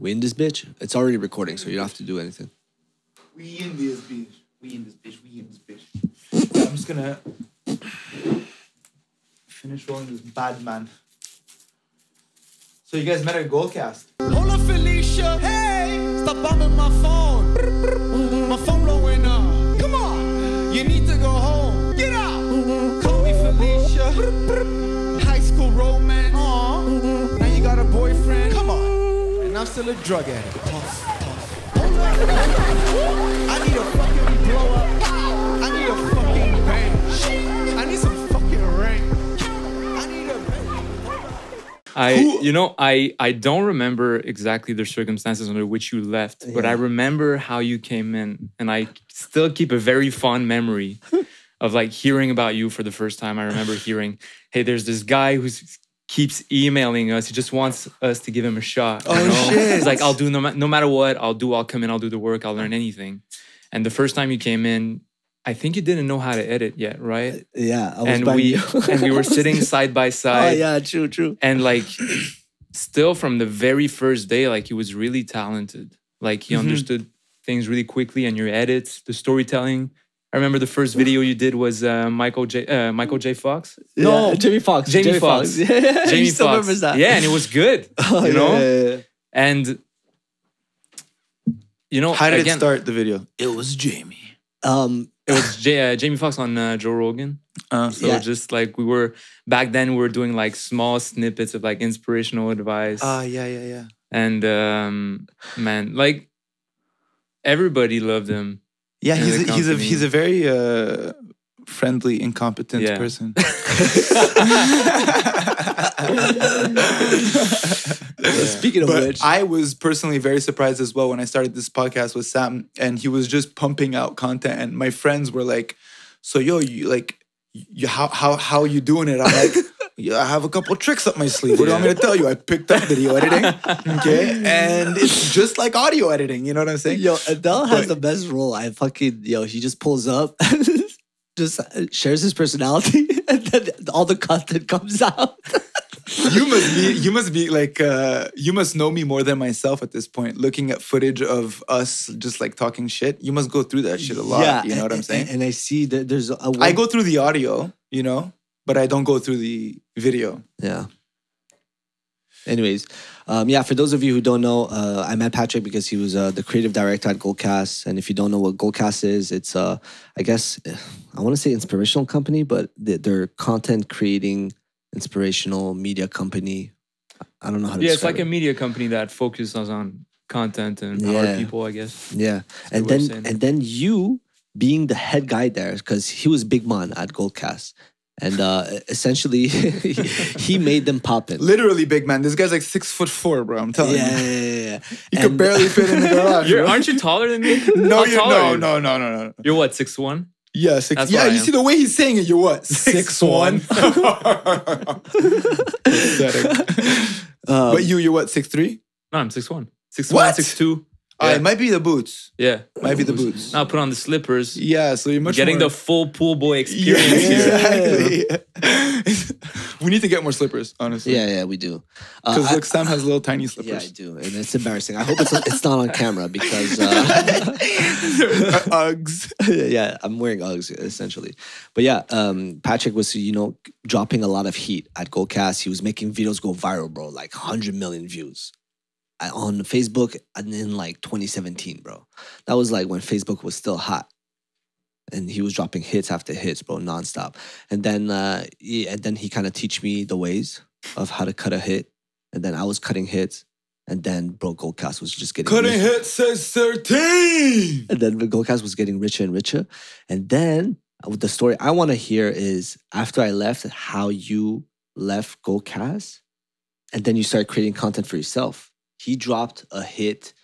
We in this bitch. It's already recording, so you don't have to do anything. We in this bitch. We in this bitch. We in this bitch. I'm just gonna finish rolling this bad man. So you guys met at Goalcast. Hold up, Felicia. Hey, stop bumping. My phone still a drug addict. Hold up. I need a fucking blow up. I need a fucking bang. I need some fucking rain. I need a bang. I, you know, I I don't remember exactly the circumstances under which you left, but I remember how you came in, and I still keep a very fond memory of like hearing about you for the first time. I remember hearing, "Hey, there's this guy who keeps emailing us. He just wants us to give him a shot." Oh, know? shit. He's like, "I'll do no, ma- no matter what. I'll do. I'll come in. I'll do the work. I'll learn anything." And the first time you came in, I think you didn't know how to edit yet, right? Uh, yeah, I was And we and we were sitting side by oh, side. Oh yeah, true, true. and like still from the very first day like he was really talented like he mm-hmm. understood things really quickly and your edits the storytelling remember the first video you did was uh, michael j uh, michael j fox Yeah, Jamie Foxx. jamie, fox Yeah, jamie still fox remembers that. yeah and it was good Oh, you know yeah, yeah. and you know How did again, it start the video? It was Jamie. Um, it was J- uh, jamie foxx on uh, joe rogan Uh, so Yeah. just like we were back then we were doing like small snippets of like inspirational advice Ah, yeah, yeah, yeah. and um man like everybody loved him Yeah, he's a, he's a he's a very uh, friendly, incompetent Yeah. person. Speaking of but which, I was personally very surprised as well when I started this podcast with Sam, and he was just pumping out content, and my friends were like, "So yo, you like, you how how how you doing it?" I'm like. Yeah, I have a couple tricks up my sleeve. What do you want me to tell you? I picked up video editing, okay, and it's just like audio editing. You know what I'm saying? yo, Adele has But- the best role. I fucking yo, he just pulls up, just shares his personality, and then all the content comes out. you must be you must be like uh you must know me more than myself at this point looking at footage of us just like talking shit you must go through that shit a lot yeah, you know what i'm saying And, I see that there's I go through the audio you know but i don't go through the video Yeah. Anyways, um, yeah, for those of you who don't know, uh, I met Patrick because he was uh, the creative director at Goalcast. And if you don't know what Goalcast is, it's, uh, I guess, I want to say inspirational company, but they- they're content creating inspirational media company. I don't know how to yeah it's describe like a media company that focuses on content and Yeah. our people i guess Yeah. And good way of then and then you being the head guy there, because he was big man at Goalcast. And uh, essentially, he made them pop in. literally big man. This guy's like six foot four bro i'm telling Yeah, you. yeah, yeah, yeah. you could barely fit in the garage You're, bro. aren't you taller than me? No you tall are no you? no no no no. You're what six one? Yeah six That's yeah you see the way he's saying it you're what six one. Um, but you you're what six three? No i'm six one. Six What? one six two Uh, it might be the boots yeah might be the boots now put on the slippers Yeah, so you're much getting more... the full pool boy yeah, experience here exactly. we need to get more slippers, honestly. Yeah, yeah, we do. Uh, because I- look, Sam has little tiny slippers. yeah. I do, and it's embarrassing. I hope it's it's not on camera because uh, Uggs. yeah, I'm wearing Uggs essentially. But yeah, um, Patrick was you know dropping a lot of heat at Goalcast. He was making videos go viral, bro, like 100 million views I- on Facebook, and in like 2017, bro. That was like when Facebook was still hot. And he was dropping hits after hits, bro, nonstop. And then, uh, he, and then he kind of teach me the ways of how to cut a hit. And then I was cutting hits. And then, bro, Goalcast was just getting Cutting richer. hit says 13. And then the Goalcast was getting richer and richer. And then uh, the story I want to hear is after I left, how you left Goalcast, and then you started creating content for yourself. He dropped a hit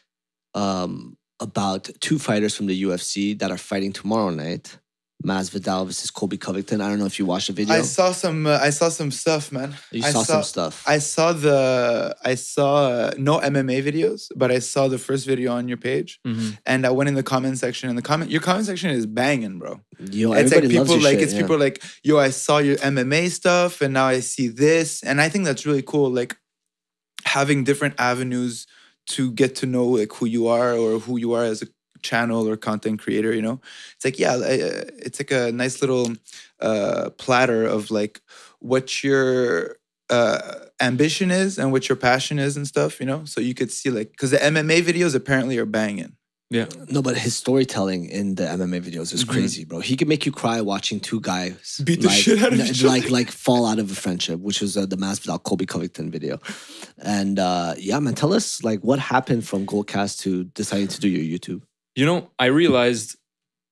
um, about two fighters from the UFC that are fighting tomorrow night. Masvidal versus Colby Covington. I don't know if you watched the video. I saw some. Uh, I saw some stuff, man. you I saw, some stuff. I saw the. I saw uh, no MMA videos, but I saw the first video on your page, Mhm. and I went in the comment section. And the comment, your comment section is banging, bro. Yo, it's like people like shit, it's yeah. people like yo i saw your mma stuff and now i see this and i think that's really cool like having different avenues to get to know like who you are or who you are as a channel or content creator. You know, it's like yeah, uh, it's like a nice little uh, platter of like what your uh, ambition is and what your passion is and stuff. You know, so you could see like because the MMA videos apparently are banging. Yeah. No, but his storytelling in the MMA videos is crazy, bro. He can make you cry watching two guys. Beat the like, shit out of n- each like other. like fall out of a friendship, which was uh, the Masvidal Colby Covington video. And uh, yeah, man, tell us like what happened from Goalcast to deciding to do your YouTube. You know, I realized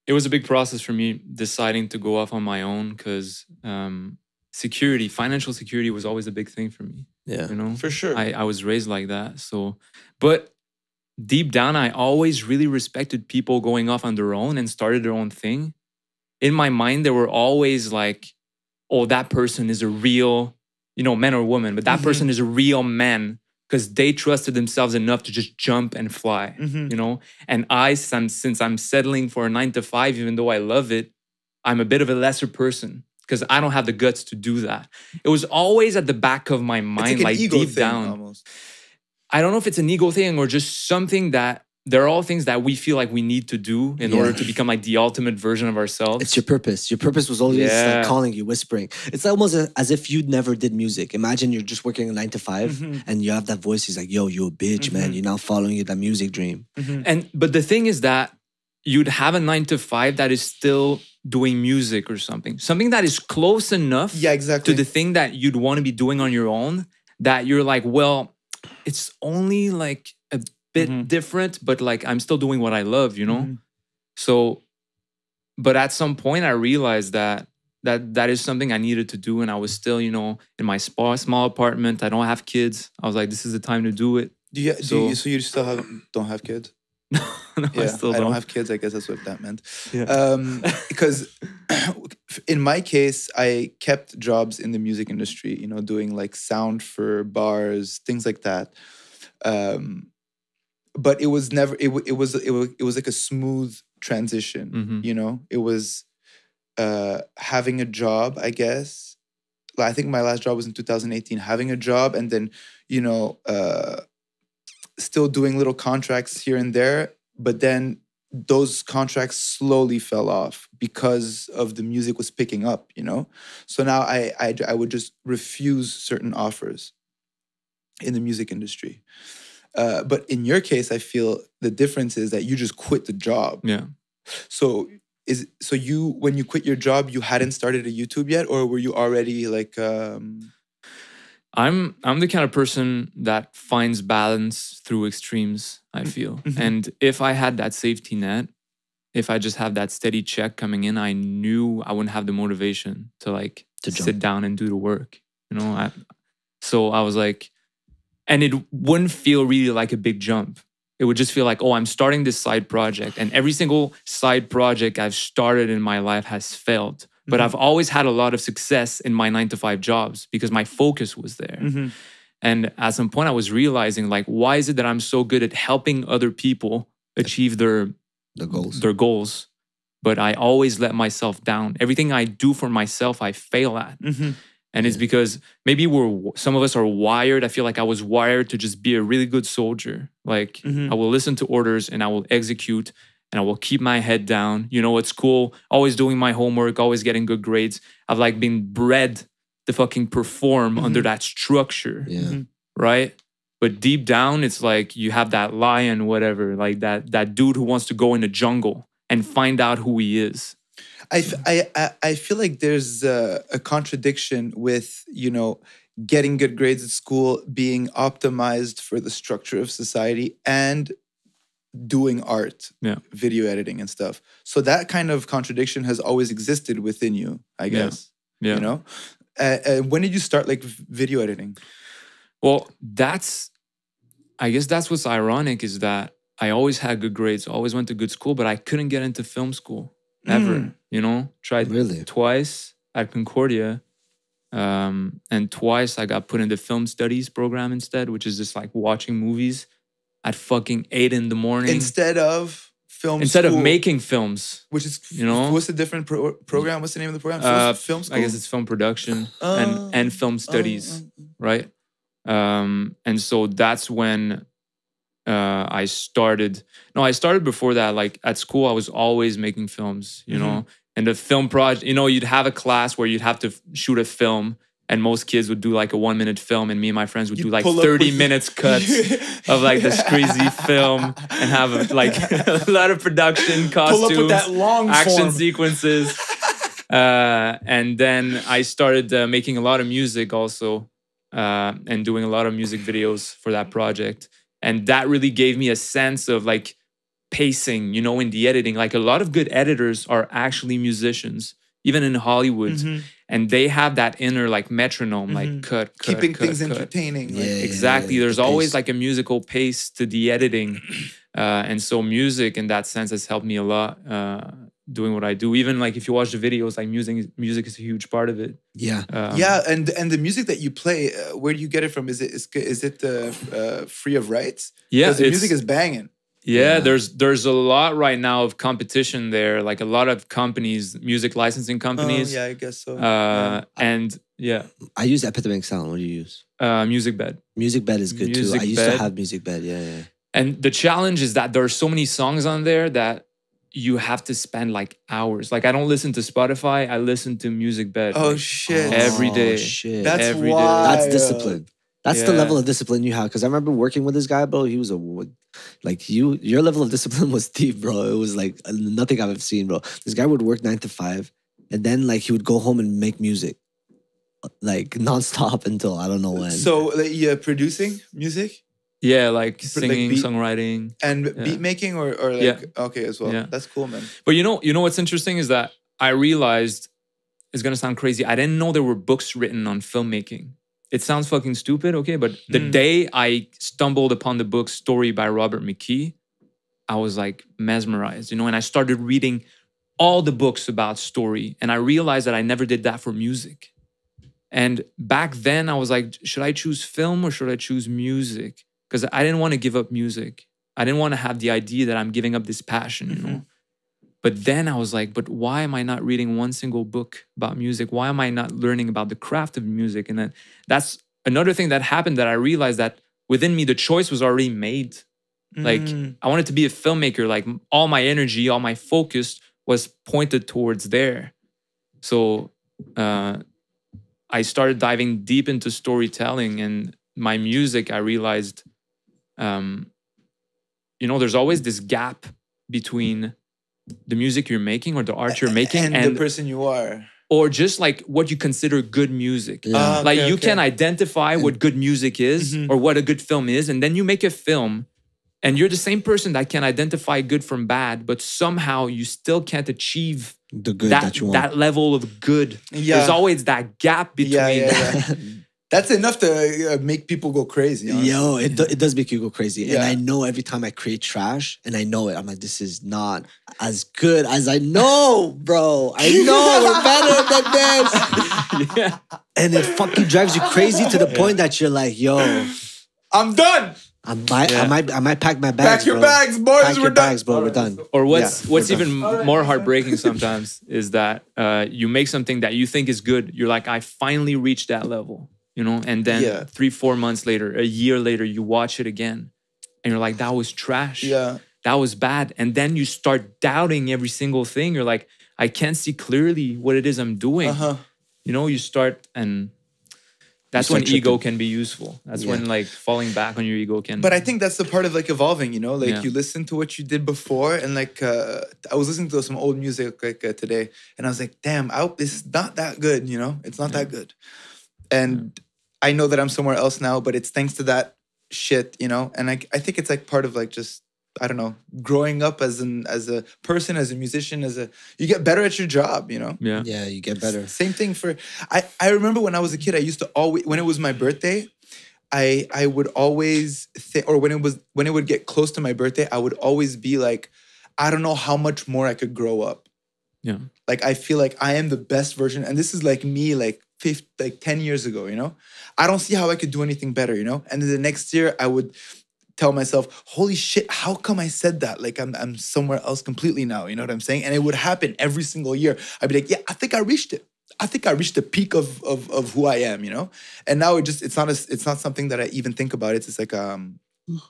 it was a big process for me deciding to go off on my own because um, security, financial security was always a big thing for me. Yeah, You know, For sure. I, I was raised like that. So, but deep down, I always really respected people going off on their own and started their own thing. In my mind, there were always like, oh, that person is a real, you know, man or woman, but that Mhm. person is a real man because they trusted themselves enough to just jump and fly, Mhm. you know? And I, since I'm, since I'm settling for a nine to five, even though I love it, I'm a bit of a lesser person because I don't have the guts to do that. It was always at the back of my mind, an like, ego deep thing down. almost. I don't know if it's an ego thing or just something that they're all things that we feel like we need to do in Yeah. order to become like the ultimate version of ourselves. it's your purpose. Your purpose was always Yeah. like calling you, whispering. It's almost as if you never did music. Imagine you're just working a nine to 5 Mhm. and you have that voice. He's like, "Yo, you a bitch, man. Mhm. You're now following you that music dream." and but the thing is that you'd have a nine to five that is still doing music or something, something that is close enough Yeah, exactly. to the thing that you'd want to be doing on your own that you're like, well, it's only like a bit Mhm. different, but like I'm still doing what I love, you know? Mhm. So, but at some point I realized that that that is something I needed to do. And I was still, you know, in my spa, small apartment. I don't have kids. I was like, this is the time to do it. Do you, do So- you, so you still have don't have kids? no, Yeah, I still don't. I don't have kids. I guess that's what that meant. Yeah. Um, because in my case, I kept jobs in the music industry. You know, doing like sound for bars, things like that. Um, but it was never. It, it was. It was. It was like a smooth transition. Mhm. You know, it was uh, having a job. I guess. I think my last job was in 2018. Having a job and then, you know, uh, still doing little contracts here and there, but then those contracts slowly fell off because of the music was picking up, you know? So now I, I, I would just refuse certain offers in the music industry. Uh, but in your case, I feel the difference is that you just quit the job. Yeah. So is so you when you quit your job, you hadn't started a YouTube yet, or were you already like um I'm I'm the kind of person that finds balance through extremes, I feel. Mhm. And if I had that safety net, if I just have that steady check coming in, I knew I wouldn't have the motivation to like To sit jump. down and do the work. You know, I, so I was like, and it wouldn't feel really like a big jump. It would just feel like, oh, I'm starting this side project. And every single side project I've started in my life has failed. But Mhm. I've always had a lot of success in my nine to five jobs because my focus was there. mhm, And at some point, I was realizing, like, why is it that I'm so good at helping other people achieve their The goals. their goals, but I always let myself down. Everything I do for myself, I fail at, mhm, and it's because maybe we're some of us are wired. I feel like I was wired to just be a really good soldier. Like Mhm. I will listen to orders and I will execute. And I will keep my head down. You know, it's cool. Always doing my homework, always getting good grades. I've like been bred to fucking perform under Mhm. that structure Yeah. mhm. right? But deep down, it's like you have that lion, whatever, like that that dude who wants to go in the jungle and find out who he is. I, f- I, I- I feel like there's a, a contradiction with, you know, getting good grades at school, being optimized for the structure of society, and doing art, Yeah. video editing and stuff. So that kind of contradiction has always existed within you, I guess. Yeah. You know? Uh, uh, when did you start like video editing? Well, that's, I guess that's what's ironic is that I always had good grades, always went to good school, but I couldn't get into film school ever. Mm. You know, tried Really? twice at Concordia. Um, and twice I got put in the film studies program instead, which is just like watching movies at fucking eight in the morning Instead of film instead of making films. which is you know? what's the different pro- program? What's the name of the program? Film, Uh, film school. I guess it's film production Oh. and and film studies, Oh, oh, right? Um, and so that's when uh, I started. No, I started before that. Like at school, I was always making films. You know, and the film project. You know, you'd have a class where you'd have to shoot a film. And most kids would do like a one minute film, and me and my friends would You do like 30 with- minutes cuts of like this crazy film and have a, like a lot of production costumes Pull up with that long action form. sequences. uh, and then I started uh, making a lot of music also uh, and doing a lot of music videos for that project. And that really gave me a sense of like pacing, you know, in the editing. Like a lot of good editors are actually musicians, even in Hollywood. Mhm. And they have that inner like metronome, like Mhm. cut, cut, Keeping cut, things cut. entertaining. like- Yeah, yeah, Exactly. yeah, There's the always pace. like a musical pace to the editing. Uh, and so music in that sense has helped me a lot uh, doing what I do. Even like if you watch the videos, like music, music is a huge part of it. Yeah. Um, yeah, and and the music that you play, uh, where do you get it from? Is it is, is it uh, uh, free of rights? Yeah. the music is banging. Yeah, Yeah. There's there's a lot right now of competition there. Like a lot of companies, music licensing companies. Oh, yeah, I guess so. Uh, and yeah, I use Epidemic Sound. What do you use? uh, Music Bed. Music Bed is good too. I used Bed. to have Music Bed. Yeah, yeah. And the challenge is that there are so many songs on there that you have to spend like hours. Like I don't listen to Spotify. I listen to Music Bed. oh like, shit! Every day. Oh, shit. That's every day. why. That's discipline. That's the level of discipline you have. Because I remember working with this guy, bro. He was a wood. Like you, your level of discipline was deep, bro. It was like uh, nothing I've ever seen, bro. This guy would work nine to five, and then like he would go home and make music, like nonstop until I don't know when. So, like, yeah, producing music Yeah, like like singing, beat- songwriting. and Yeah. beat making, or or like Yeah. okay as well. Yeah. That's cool, man. But you know, you know what's interesting is that I realized it's gonna sound crazy. I didn't know there were books written on filmmaking. It sounds fucking stupid, okay? But the Mm. day I stumbled upon the book Story by Robert McKee, I was like mesmerized, you know, and I started reading all the books about story. And I realized that I never did that for music. And back then I was like, should I choose film or should I choose music? Because I didn't want to give up music. I didn't want to have the idea that I'm giving up this passion, you know. But then I was like, but why am I not reading one single book about music? Why am I not learning about the craft of music? And then that's another thing that happened that I realized that within me, the choice was already made. Like Mm. I wanted to be a filmmaker. Like all my energy, all my focus was pointed towards there. So uh, I started diving deep into storytelling and my music. I realized, um, you know, there's always this gap between the music you're making or the art you're making and, and, the person you are. or just like what you consider good music Yeah. Ah, like you okay. can identify what good music is Mhm. or what a good film is and then you make a film and you're the same person that can identify good from bad but somehow you still can't achieve the good that that, you want. that level of good Yeah. there's always that gap between Yeah, yeah, yeah. That's enough to uh, make people go crazy. honestly. Yo, it, do, it does make you go crazy. And I know every time I create trash, and I know it, I'm like, this is not as good as I know, bro. I know we're better than this. yeah And it fucking drives you crazy to the point that you're like, yo, I'm done. I might, I might, I might pack my bags. Pack your bro. bags, boys. Pack we're your done. bags, bro. We're done. or what's Yeah, what's we're done. even more heartbreaking sometimes is that uh, you make something that you think is good you're like i finally reached that level you know and then Yeah. three four months later a year later you watch it again and you're like that was trash Yeah. that was bad and then you start doubting every single thing you're like i can't see clearly what it is i'm doing Uh huh. you know you start and that's when ego can be useful that's Yeah. when like falling back on your ego can But I think that's the part of like evolving, you know, like Yeah. you listen to what you did before, and like uh, I was listening to some old music like uh, today, and I was like, damn, I, it's not that good, you know, it's not that good, and I know that I'm somewhere else now, but it's thanks to that shit, you know, and I I think it's like part of like just I don't know, growing up as an as a person, as a musician, as a you get better at your job, you know. yeah Yeah, you get better. Same thing for I I remember when I was a kid, I used to always when it was my birthday, I I would always think or when it was when it would get close to my birthday, I would always be like, I don't know how much more I could grow up. yeah Like I feel like I am the best version, and this is like me like fifth like 10 years ago, you know? I don't see how I could do anything better, you know? And then the next year I would tell myself, holy shit, how come I said that? Like I'm I'm somewhere else completely now. You know what I'm saying? And it would happen every single year. I'd be like, yeah, I think I reached it. I think I reached the peak of of, of who I am, you know? And now it just it's not a, it's not something that I even think about. It's just like um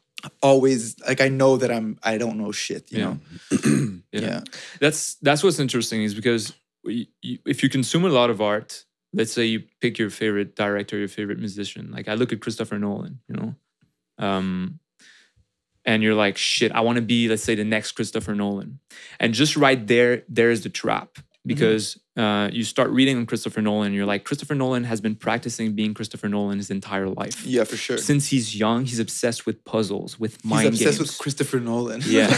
always like I know that I'm I don't know shit. You Yeah. know. Yeah. that's that's what's interesting is because y- y- if you consume a lot of art let's say you pick your favorite director your favorite musician like i look at christopher nolan you know? Um and you're like shit i want to be let's say the next christopher nolan. And just right there there's the trap. Because uh, you start reading on christopher nolan and you're like christopher nolan has been practicing being christopher nolan his entire life Yeah, for sure. since he's young he's obsessed with puzzles with He's mind obsessed games with Christopher Nolan. Yeah.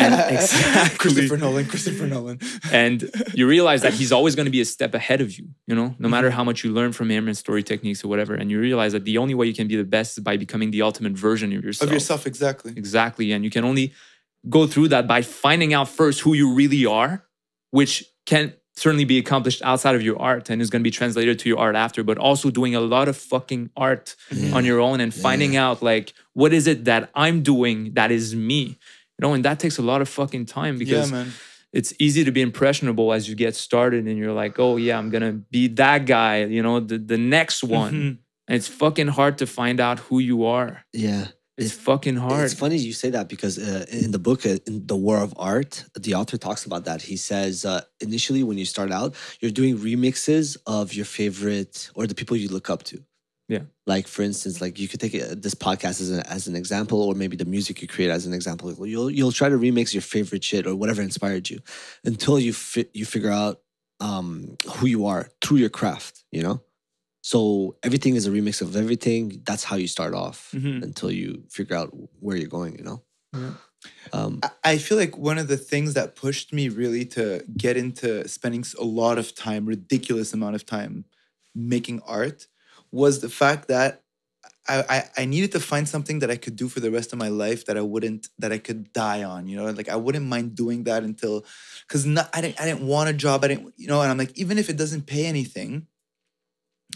And exactly. Christopher Nolan. Christopher Nolan. and you realize that he's always going to be a step ahead of you you know no matter how much you learn from him and story techniques or whatever and you realize that the only way you can be the best is by becoming the ultimate version of yourself of yourself, exactly. exactly and you can only go through that by finding out first who you really are which can certainly be accomplished outside of your art and is going to be translated to your art after but also doing a lot of fucking art on your own and finding out like what is it that i'm doing that is me you know and that takes a lot of fucking time Yeah, because man. it's easy to be impressionable as you get started and you're like, oh yeah, I'm gonna be that guy, you know, the, the next one. Mhm. And it's fucking hard to find out who you are. Yeah. It's fucking hard. It's funny you say that because uh, in the book, uh, in The War of Art, the author talks about that. He says uh, initially, when you start out, you're doing remixes of your favorite or the people you look up to. Yeah. Like, for instance, like you could take uh, this podcast as an, as an example, or maybe the music you create as an example. You'll, you'll try to remix your favorite shit or whatever inspired you until you, fi- you figure out um, who you are through your craft, you know? So everything is a remix of everything. That's how you start off Mhm. until you figure out where you're going, you know? Yeah. Um, I- I feel like one of the things that pushed me really to get into spending a lot of time, ridiculous amount of time making art was the fact that I, I, I needed to find something that I could do for the rest of my life that I wouldn't that I could die on, you know, like I wouldn't mind doing that until because I didn't I didn't want a job. I didn't, you know, and I'm like, even if it doesn't pay anything,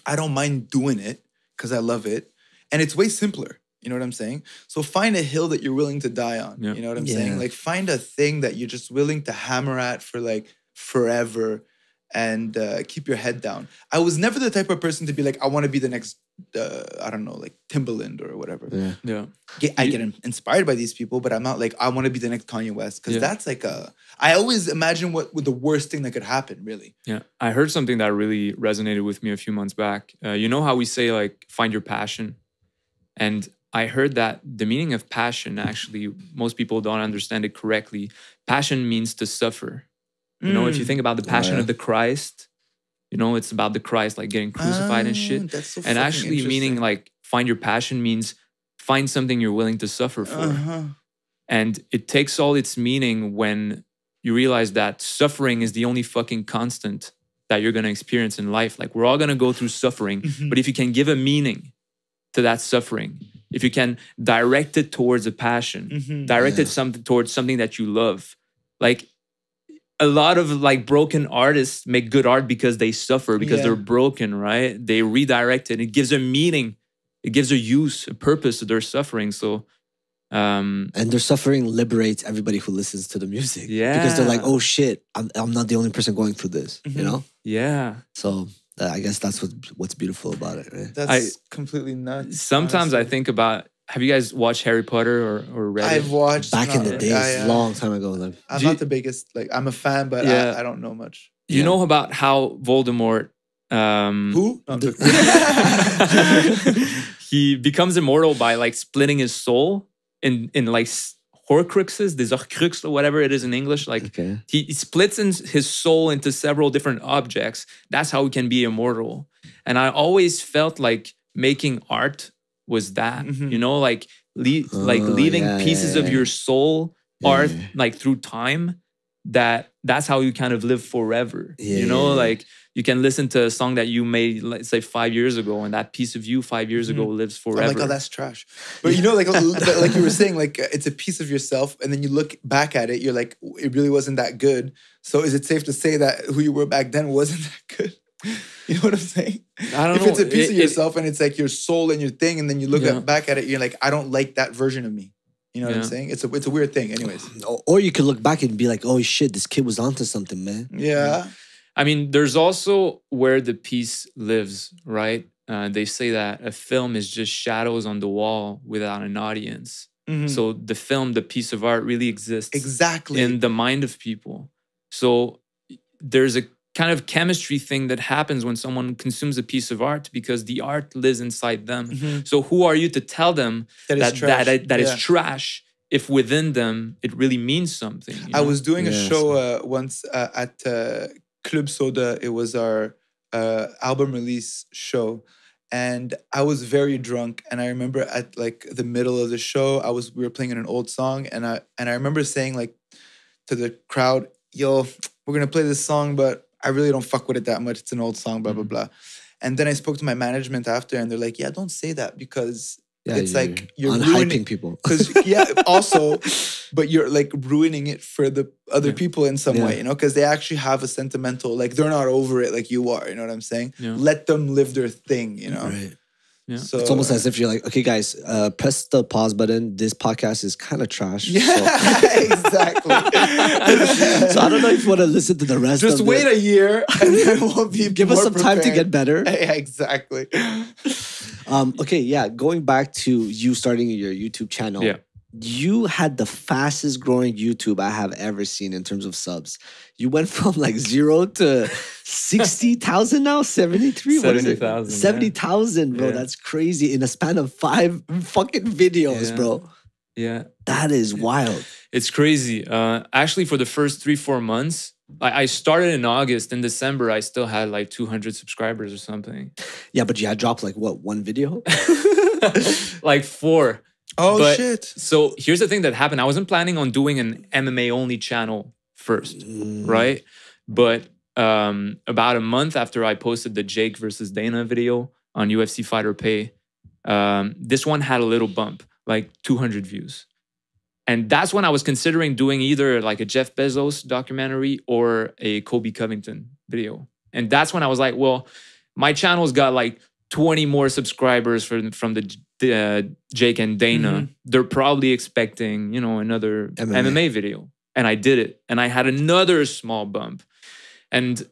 I don't mind doing it because I love it. And it's way simpler. You know what I'm saying? So find a hill that you're willing to die on. Yeah. You know what I'm Yeah. saying? Like find a thing that you're just willing to hammer at for like forever and uh, keep your head down. I was never the type of person to be like, I want to be the next, uh, I don't know, like Timbaland or whatever. yeah. yeah. Get, I get inspired by these people, but I'm not like, I want to be the next Kanye West. Because Yeah. that's like a, I always imagine what would the worst thing that could happen, really. Yeah. I heard something that really resonated with me a few months back. Uh, you know how we say, like, find your passion? And I heard that the meaning of passion, actually, most people don't understand it correctly. Passion means to suffer. You know, if you Mm. think about the passion yeah. of the Christ, you know, it's about the Christ, like getting crucified and Ah, shit. That's so and actually meaning like find your passion means find something you're willing to suffer for Uh-huh. and it takes all its meaning when you realize that suffering is the only fucking constant that you're going to experience in life like we're all going to go through suffering Mhm. but if you can give a meaning to that suffering if you can direct it towards a passion Mhm. direct Yeah. it something towards something that you love like a lot of like broken artists make good art because they suffer because Yeah. they're broken right they redirect it it gives a meaning it gives a use a purpose to their suffering so um And their suffering liberates everybody who listens to the music. Yeah because they're like, oh shit, I'm, I'm not the only person going through this, you Mhm. know? yeah So uh, I guess that's what what's beautiful about it, right? That's completely nuts. sometimes i think about have you guys watched harry potter or, or read I've it watched Back in the not- days, yeah, yeah. long time ago. Like, I'm Do not you- the biggest. Like I'm a fan, but Yeah. I, I don't know much. you Yeah. know about how voldemort um Who? No, I'm The- joking. he becomes immortal by like splitting his soul in in like s- horcruxes, des horcruxes, or whatever it is in English. Like okay. he, he splits in his soul into several different objects. That's how he can be immortal. And I always felt like making art was that, Mhm. you know, like le- like Oh, leaving yeah, pieces yeah, of your soul Yeah, art yeah, yeah. like through time. That that's how you kind of live forever. Yeah, you know, yeah, yeah. like you can listen to a song that you made, let's say five years ago, and that piece of you five years ago lives I'm forever. like, oh, that's trash. But you know, like like you were saying, like uh, it's a piece of yourself, and then you look back at it, you're like, it really wasn't that good. So is it safe to say that who you were back then wasn't that good? You know what I'm saying? I don't know. if know. it's a piece It- of it- yourself and it's like your soul and your thing, and then you look Yeah. at, back at it, you're like, I don't like that version of me. You know what I'm saying? It's a it's a weird thing. Anyways, Or, or you could look back and be like, oh shit, this kid was onto something, man. yeah. I mean, there's also where the piece lives, right? Uh, they say that a film is just shadows on the wall without an audience. Mhm. So the film, the piece of art, really exists exactly. in the mind of people. So there's a kind of chemistry thing that happens when someone consumes a piece of art because the art lives inside them. Mhm. So who are you to tell them That is that trash. that, that, that is Yeah. trash if within them it really means something? you I was doing a Yes. show uh, once uh, at uh, Club Soda. It was our uh, album release show, and I was very drunk. And I remember at like the middle of the show, I was we were playing an old song, and I and I remember saying like to the crowd, "Yo, we're gonna play this song, but I really don't fuck with it that much. It's an old song, blah blah Mhm. blah." And then I spoke to my management after, and they're like, "Yeah, don't say that because." Yeah, it's like you're unhyping ruining people. because yeah also but you're like ruining it for the other Yeah. people in some Yeah. way you know because they actually have a sentimental like they're not over it like you are you know what i'm saying let them live their thing you know Right. Yeah. so It's almost as if you're like, okay, guys, uh, press the pause button. This podcast is kind of trash. yeah exactly So, so I don't know if you want to listen to the rest. just of wait it. a year and then we'll be Give us more some time to get better. yeah exactly Um, okay, yeah. Going back to you starting your YouTube channel. Yeah. You had the fastest growing YouTube I have ever seen in terms of subs. You went from like zero to 60,000 now, 73? What is it? 70,000, yeah. 70,000, bro. Yeah. That's crazy in a span of five fucking videos, Yeah. bro. yeah. That is wild. It's crazy. Uh, actually, for the first three, four months, I, I started in August. In December, I still had like 200 subscribers or something. Yeah, but you had dropped like what, one video? like four. Oh But- shit So here's the thing that happened. I wasn't planning on doing an MMA only channel first, Mm, right? But um, about a month after I posted the Jake versus Dana video on UFC Fighter Pay, um, this one had a little bump, like 200 views. And that's when I was considering doing either like a Jeff Bezos documentary or a Colby Covington video. And that's when I was like, well, my channel's got like 20 more subscribers from, from the uh, Jake and Dana. They're probably expecting, you know, another MMA. MMA video. And I did it. And I had another small bump. And,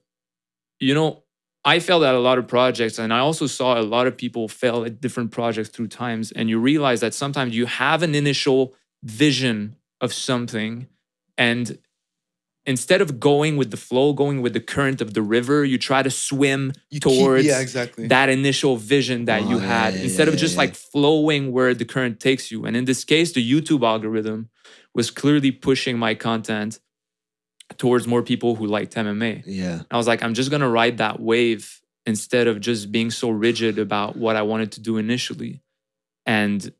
you know, I failed at a lot of projects. And I also saw a lot of people fail at different projects through times. And you realize that sometimes you have an initial vision of something. And instead of going with the flow, going with the current of the river, you try to swim You keep- towards yeah exactly that initial vision that oh, you Oh, yeah, had yeah, instead yeah, of just yeah. like flowing where the current takes you. And in this case, the YouTube algorithm was clearly pushing my content towards more people who liked MMA. Yeah. I was like, I'm just gonna ride that wave instead of just being so rigid about what I wanted to do initially. And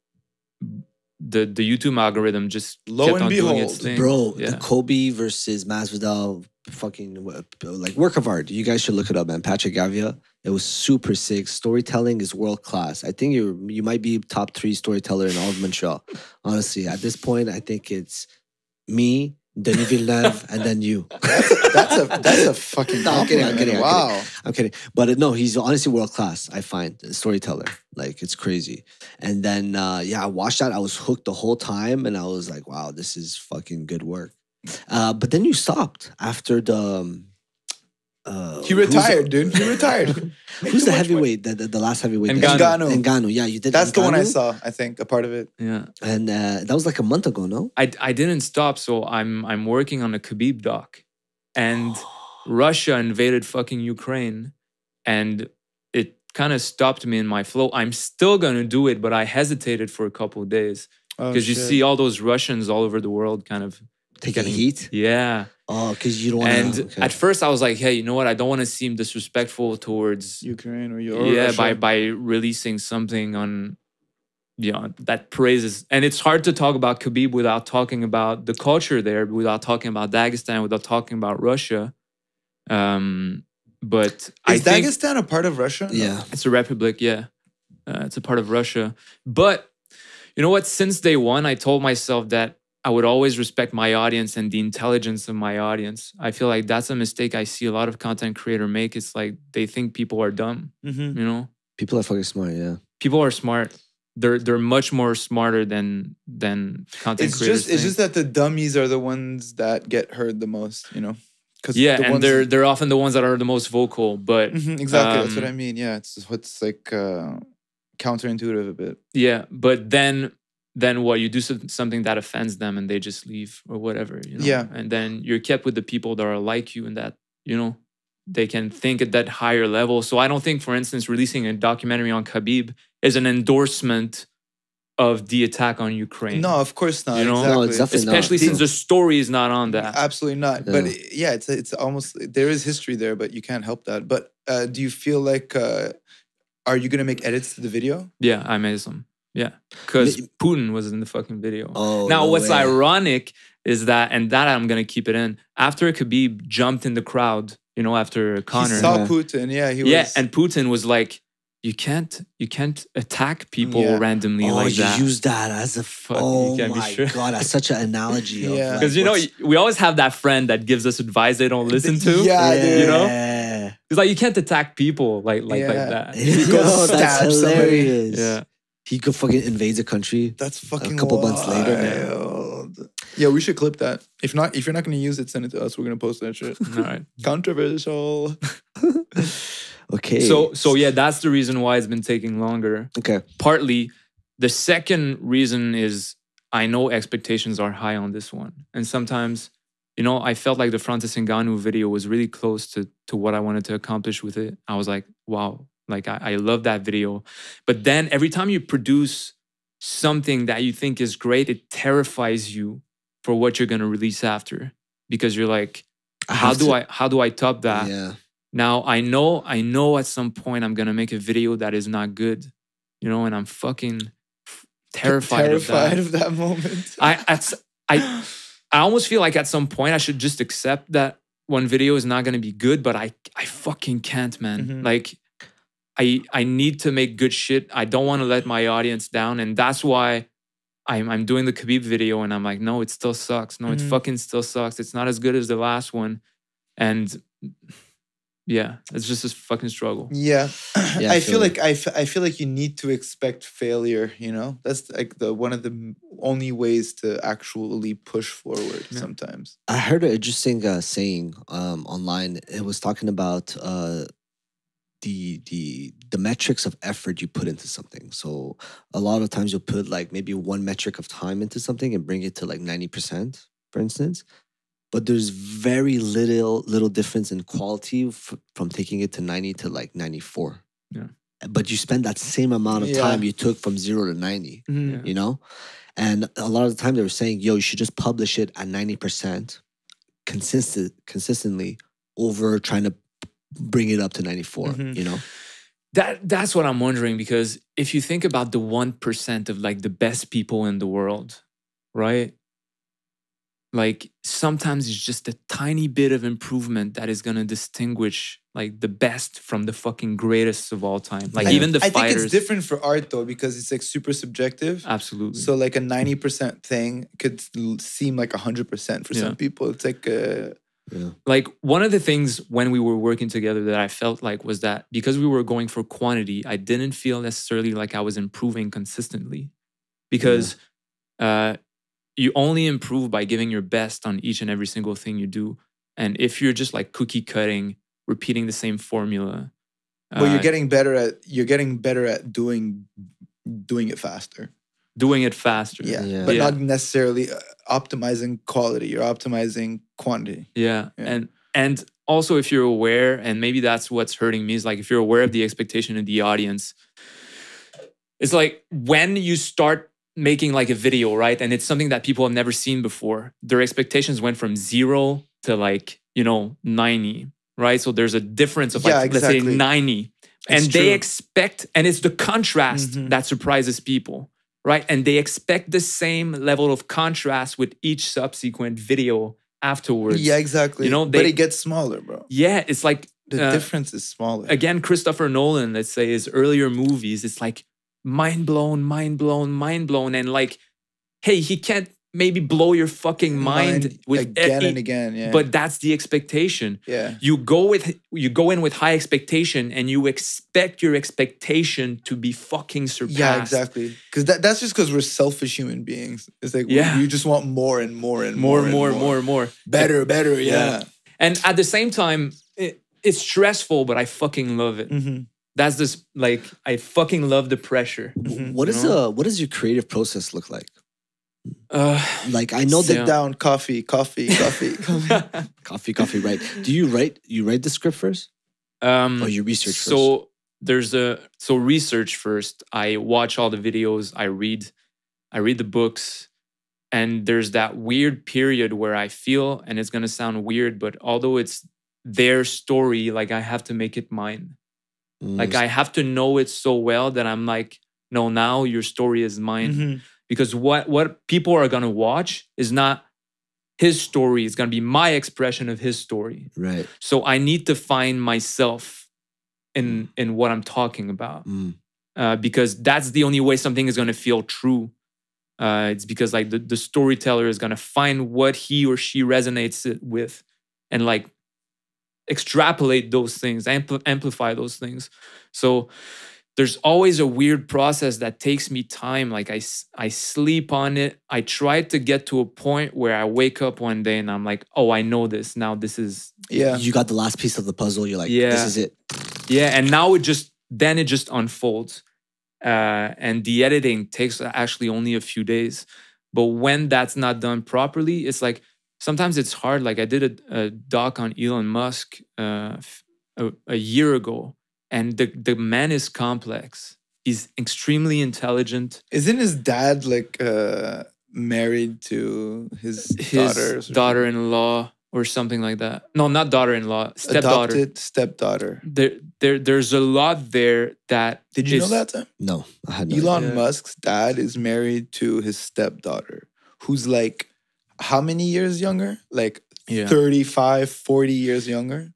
the the YouTube algorithm just Lo kept and on doing its behold, thing. Bro, yeah. the Colby versus Masvidal fucking uh, like work of art. You guys should look it up, man. Patrick Gavia. It was super sick. Storytelling is world class. I think you you might be top three storyteller in all of Montreal. Honestly, at this point, I think it's me, Denis Villeneuve, and then you. that's a that's a fucking No, I'm kidding, I'm kidding, I'm wow I'm kidding, but uh, no, he's honestly world class. I find a storyteller, like it's crazy. And then uh, yeah, I watched that. I was hooked the whole time, and I was like, wow, this is fucking good work. Uh, but then you stopped after the. um, Uh, he retired dude he retired Who's the heavyweight? The, the, the last heavyweight. that- Ngannou. Ngannou. Ngannou. Yeah, you did. that's the one i saw i think a part of it Yeah. And uh, that was like a month ago, no? I, I didn't stop, so I'm I'm working on a Khabib doc, and Russia invaded fucking Ukraine, and it kind of stopped me in my flow. I'm still gonna do it, but I hesitated for a couple of days Oh, because you see all those Russians all over the world, kind of Taking getting heat. Yeah, Oh, because you don't want and to. at first I was like, hey, you know what? I don't want to seem disrespectful towards Ukraine or your yeah Russia. by by releasing something on you know that praises and it's hard to talk about Khabib without talking about the culture there without talking about Dagestan without talking about Russia um but I Is think Dagestan a part of Russia? No. yeah. it's a republic yeah uh, it's a part of Russia but you know what since day one I told myself that I would always respect my audience and the intelligence of my audience. I feel like that's a mistake I see a lot of content creator make. It's like they think people are dumb, Mhm. you know? People are fucking smart. Yeah. people are smart. They're they're much more smarter than than content It's creators. just it's just that the dummies are the ones that get heard the most, you know. Because yeah, and they're they're often the ones that are the most vocal. But Mhm, exactly that's what um, I mean. Yeah, it's what's like uh, counterintuitive a bit. yeah, but then then what you do something that offends them and they just leave or whatever you know Yeah. and then you're kept with the people that are like you and that you know they can think at that higher level so i don't think for instance releasing a documentary on khabib is an endorsement of the attack on ukraine No, of course not. You know? exactly. No, it's definitely not. especially since the story is not on that Absolutely not. But Yeah. it- yeah, it's it's almost there is history there, but you can't help that. But uh, do you feel like uh, are you gonna make edits to the video? yeah i made some yeah because putin was in the fucking video Oh, now, no what's way. ironic is that, and that I'm gonna keep it in. After Khabib jumped in the crowd, you know, after Conor, He saw Yeah. Putin. Yeah, he yeah, was. and Putin was like, "You can't, you can't attack people Yeah. randomly Oh, like you that." use that as a Fuck, oh my sure. god, that's such an analogy. of, Yeah. like, Because you know, we always have that friend that gives us advice they don't listen to. Yeah, dude. you know? Yeah. It's like you can't attack people like like like Yeah. that. go Yo, that's stab somebody. hilarious. Yeah. He could fucking invade the country. That's fucking a couple months later. wild. Yeah, we should clip that. If not, if you're not gonna use it, send it to us. We're gonna post that shit. All right. Controversial. Okay. So so yeah, that's the reason why it's been taking longer. okay. partly the second reason is i know expectations are high on this one and sometimes you know i felt like the francis Ngannou video was really close to to what i wanted to accomplish with it i was like wow like i, I love that video but then every time you produce something that you think is great it terrifies you for what you're going to release after because you're like how do to- i how do i top that Yeah. now I know I know at some point I'm gonna make a video that is not good, you know, and I'm fucking terrified, Terrified of of that moment. that. I at, I I almost feel like at some point I should just accept that one video is not gonna be good, but I I fucking can't, man. Mhm. Like I I need to make good shit. I don't want to let my audience down, and that's why. I'm, I'm doing the Khabib video and I'm like, no, it still sucks. No, it Mhm. fucking still sucks. It's not as good as the last one. And yeah, it's just a fucking struggle. Yeah, Yeah, I I feel feel it. like I, f- I feel like you need to expect failure. You know, that's like the one of the only ways to actually push forward. Yeah. Sometimes. I heard an interesting uh, saying um, online. It was talking about uh, the the the metrics of effort you put into something. So a lot of times you'll put like maybe one metric of time into something and bring it to like ninety percent, for instance. But there's very little little difference in quality f- from taking it to ninety to like ninety four. Yeah. But you spend that same amount of Yeah. time you took from zero to ninety Mhm. Yeah. you know? And a lot of the time they were saying, yo, you should just publish it at 90% consistent consistently over trying to bring it up to 94, Mhm. you know? That that's what I'm wondering because if you think about the one percent of like the best people in the world, right? Like sometimes it's just a tiny bit of improvement that is gonna distinguish like the best from the fucking greatest of all time. Like I- even the I fighters. think it's different for art though because it's like super subjective. Absolutely. So like a ninety percent thing could seem like hundred percent for Yeah. some people. It's like uh, Yeah. like one of the things when we were working together that I felt like was that because we were going for quantity, I didn't feel necessarily like I was improving consistently because uh, you only improve by giving your best on each and every single thing you do. And if you're just like cookie cutting, repeating the same formula, well, uh, you're getting better at you're getting better at doing doing it faster. doing it faster. Yeah, Yeah. but Yeah. not necessarily uh, optimizing quality. You're optimizing quantity. Yeah. Yeah. And and also if you're aware, and maybe that's what's hurting me, is like if you're aware of the expectation of the audience, it's like when you start making like a video, right? And it's something that people have never seen before, their expectations went from zero to like, you know, 90, right? So there's a difference of like, Yeah, let's say 90. It's and they expect, and it's the contrast Mhm. that surprises people, right? And they expect the same level of contrast with each subsequent video afterwards. Yeah, exactly. You know, but it gets smaller, bro. Yeah, it's like The uh, difference is smaller. again, Christopher Nolan, let's say his earlier movies, it's like mind blown, mind blown, mind blown. And like, hey, he can't maybe blow your fucking mind, with again e- and again. Yeah, But that's the expectation. yeah, You go with you go in with high expectation and you expect your expectation to be fucking surpassed. yeah, exactly. Because that, that's just because we're selfish human beings. It's like we- Yeah. we, just want more and more and More, more, more, and more, and more. better, better. Yeah. And at the same time, it, it's stressful, but I fucking love it. Mhm. that's this like I fucking love the pressure. Mhm. What is You know? uh what does your creative process look like? Uh, Like I know Sit that Yeah. down, coffee, coffee, coffee. coffee. coffee, coffee, right? Do you write you write the script first, um, or you research first? so there's a so research first. I watch all the videos. I read, I read the books, and there's that weird period where I feel, and it's gonna sound weird, but although it's their story, like I have to make it mine. Mm, Like I have to know it so well that I'm like, no, now your story is mine. Mhm. Because what what people are gonna watch is not his story. It's gonna be my expression of his story. right. So I need to find myself in in what I'm talking about. Mm. Uh, because that's the only way something is gonna feel true. Uh, it's because like the, the storyteller is gonna find what he or she resonates it with and like extrapolate those things, ampl- amplify those things. So there's always a weird process that takes me time. Like I, I sleep on it. I try to get to a point where I wake up one day and I'm like, oh, I know this. Now this is, Yeah. You got the last piece of the puzzle. You're like, Yeah. this is it. yeah. And now it just, then it just unfolds. Uh, and the editing takes actually only a few days. But when that's not done properly, it's like sometimes it's hard. Like I did a, a doc on Elon Musk uh, f- a, a year ago, and the, the man is complex. He's extremely intelligent. Isn't his dad like uh married to his, His daughter? daughter-in-law or something like that. No, not daughter-in-law, stepdaughter. Adopted stepdaughter. There, there, there's a lot there that. Did you know that? Sam? No, I had no. Elon Yeah. Musk's dad is married to his stepdaughter, who's like how many years younger? Like Yeah. 35, 40 years younger.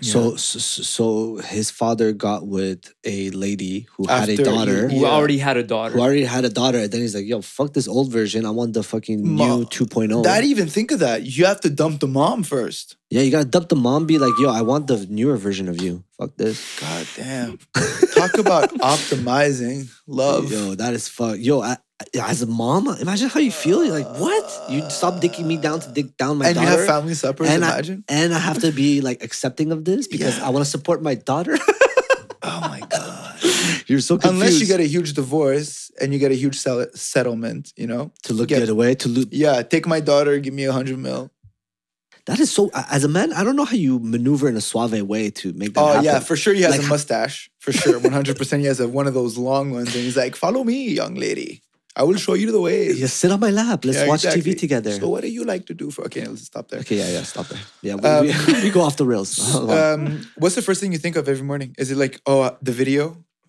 So, so, so his father got with a lady who had a After he- daughter. Who Yeah. already had a daughter. Who already had a daughter, and then he's like, "Yo, fuck this old version. I want the fucking Ma- new 2.0." Dad even think of that. You have to dump the mom first. yeah, you gotta dump the mom. Be like, "Yo, I want the newer version of you." Fuck this. God damn. Talk about optimizing love. Yo, that is fuck. Yo, I, I- as a mom, imagine how you feel. You're like, what? You stop dicking me down to dick down my daughter. and you have family suppers, and I, imagine. and I have to be like accepting of this because Yeah. I want to support my daughter. oh my God. You're so confused. Unless you get a huge divorce and you get a huge sell- settlement, you know? to look get- the other way to look. Yeah, take my daughter, give me a hundred mil. That is so. As a man, I don't know how you maneuver in a suave way to make that Oh happen. yeah, for sure he has Like a mustache. For sure. 100% he has a, one of those long ones and he's like, follow me, young lady. I will show you the way. Just sit on my lap. Let's Yeah, watch exactly. TV together. So what do you like to do for okay, let's stop there. okay, yeah, yeah. Stop there. Yeah, we, Um, we, we go off the rails. Um, what's the first thing you think of every morning? Is it like, oh, uh, the video?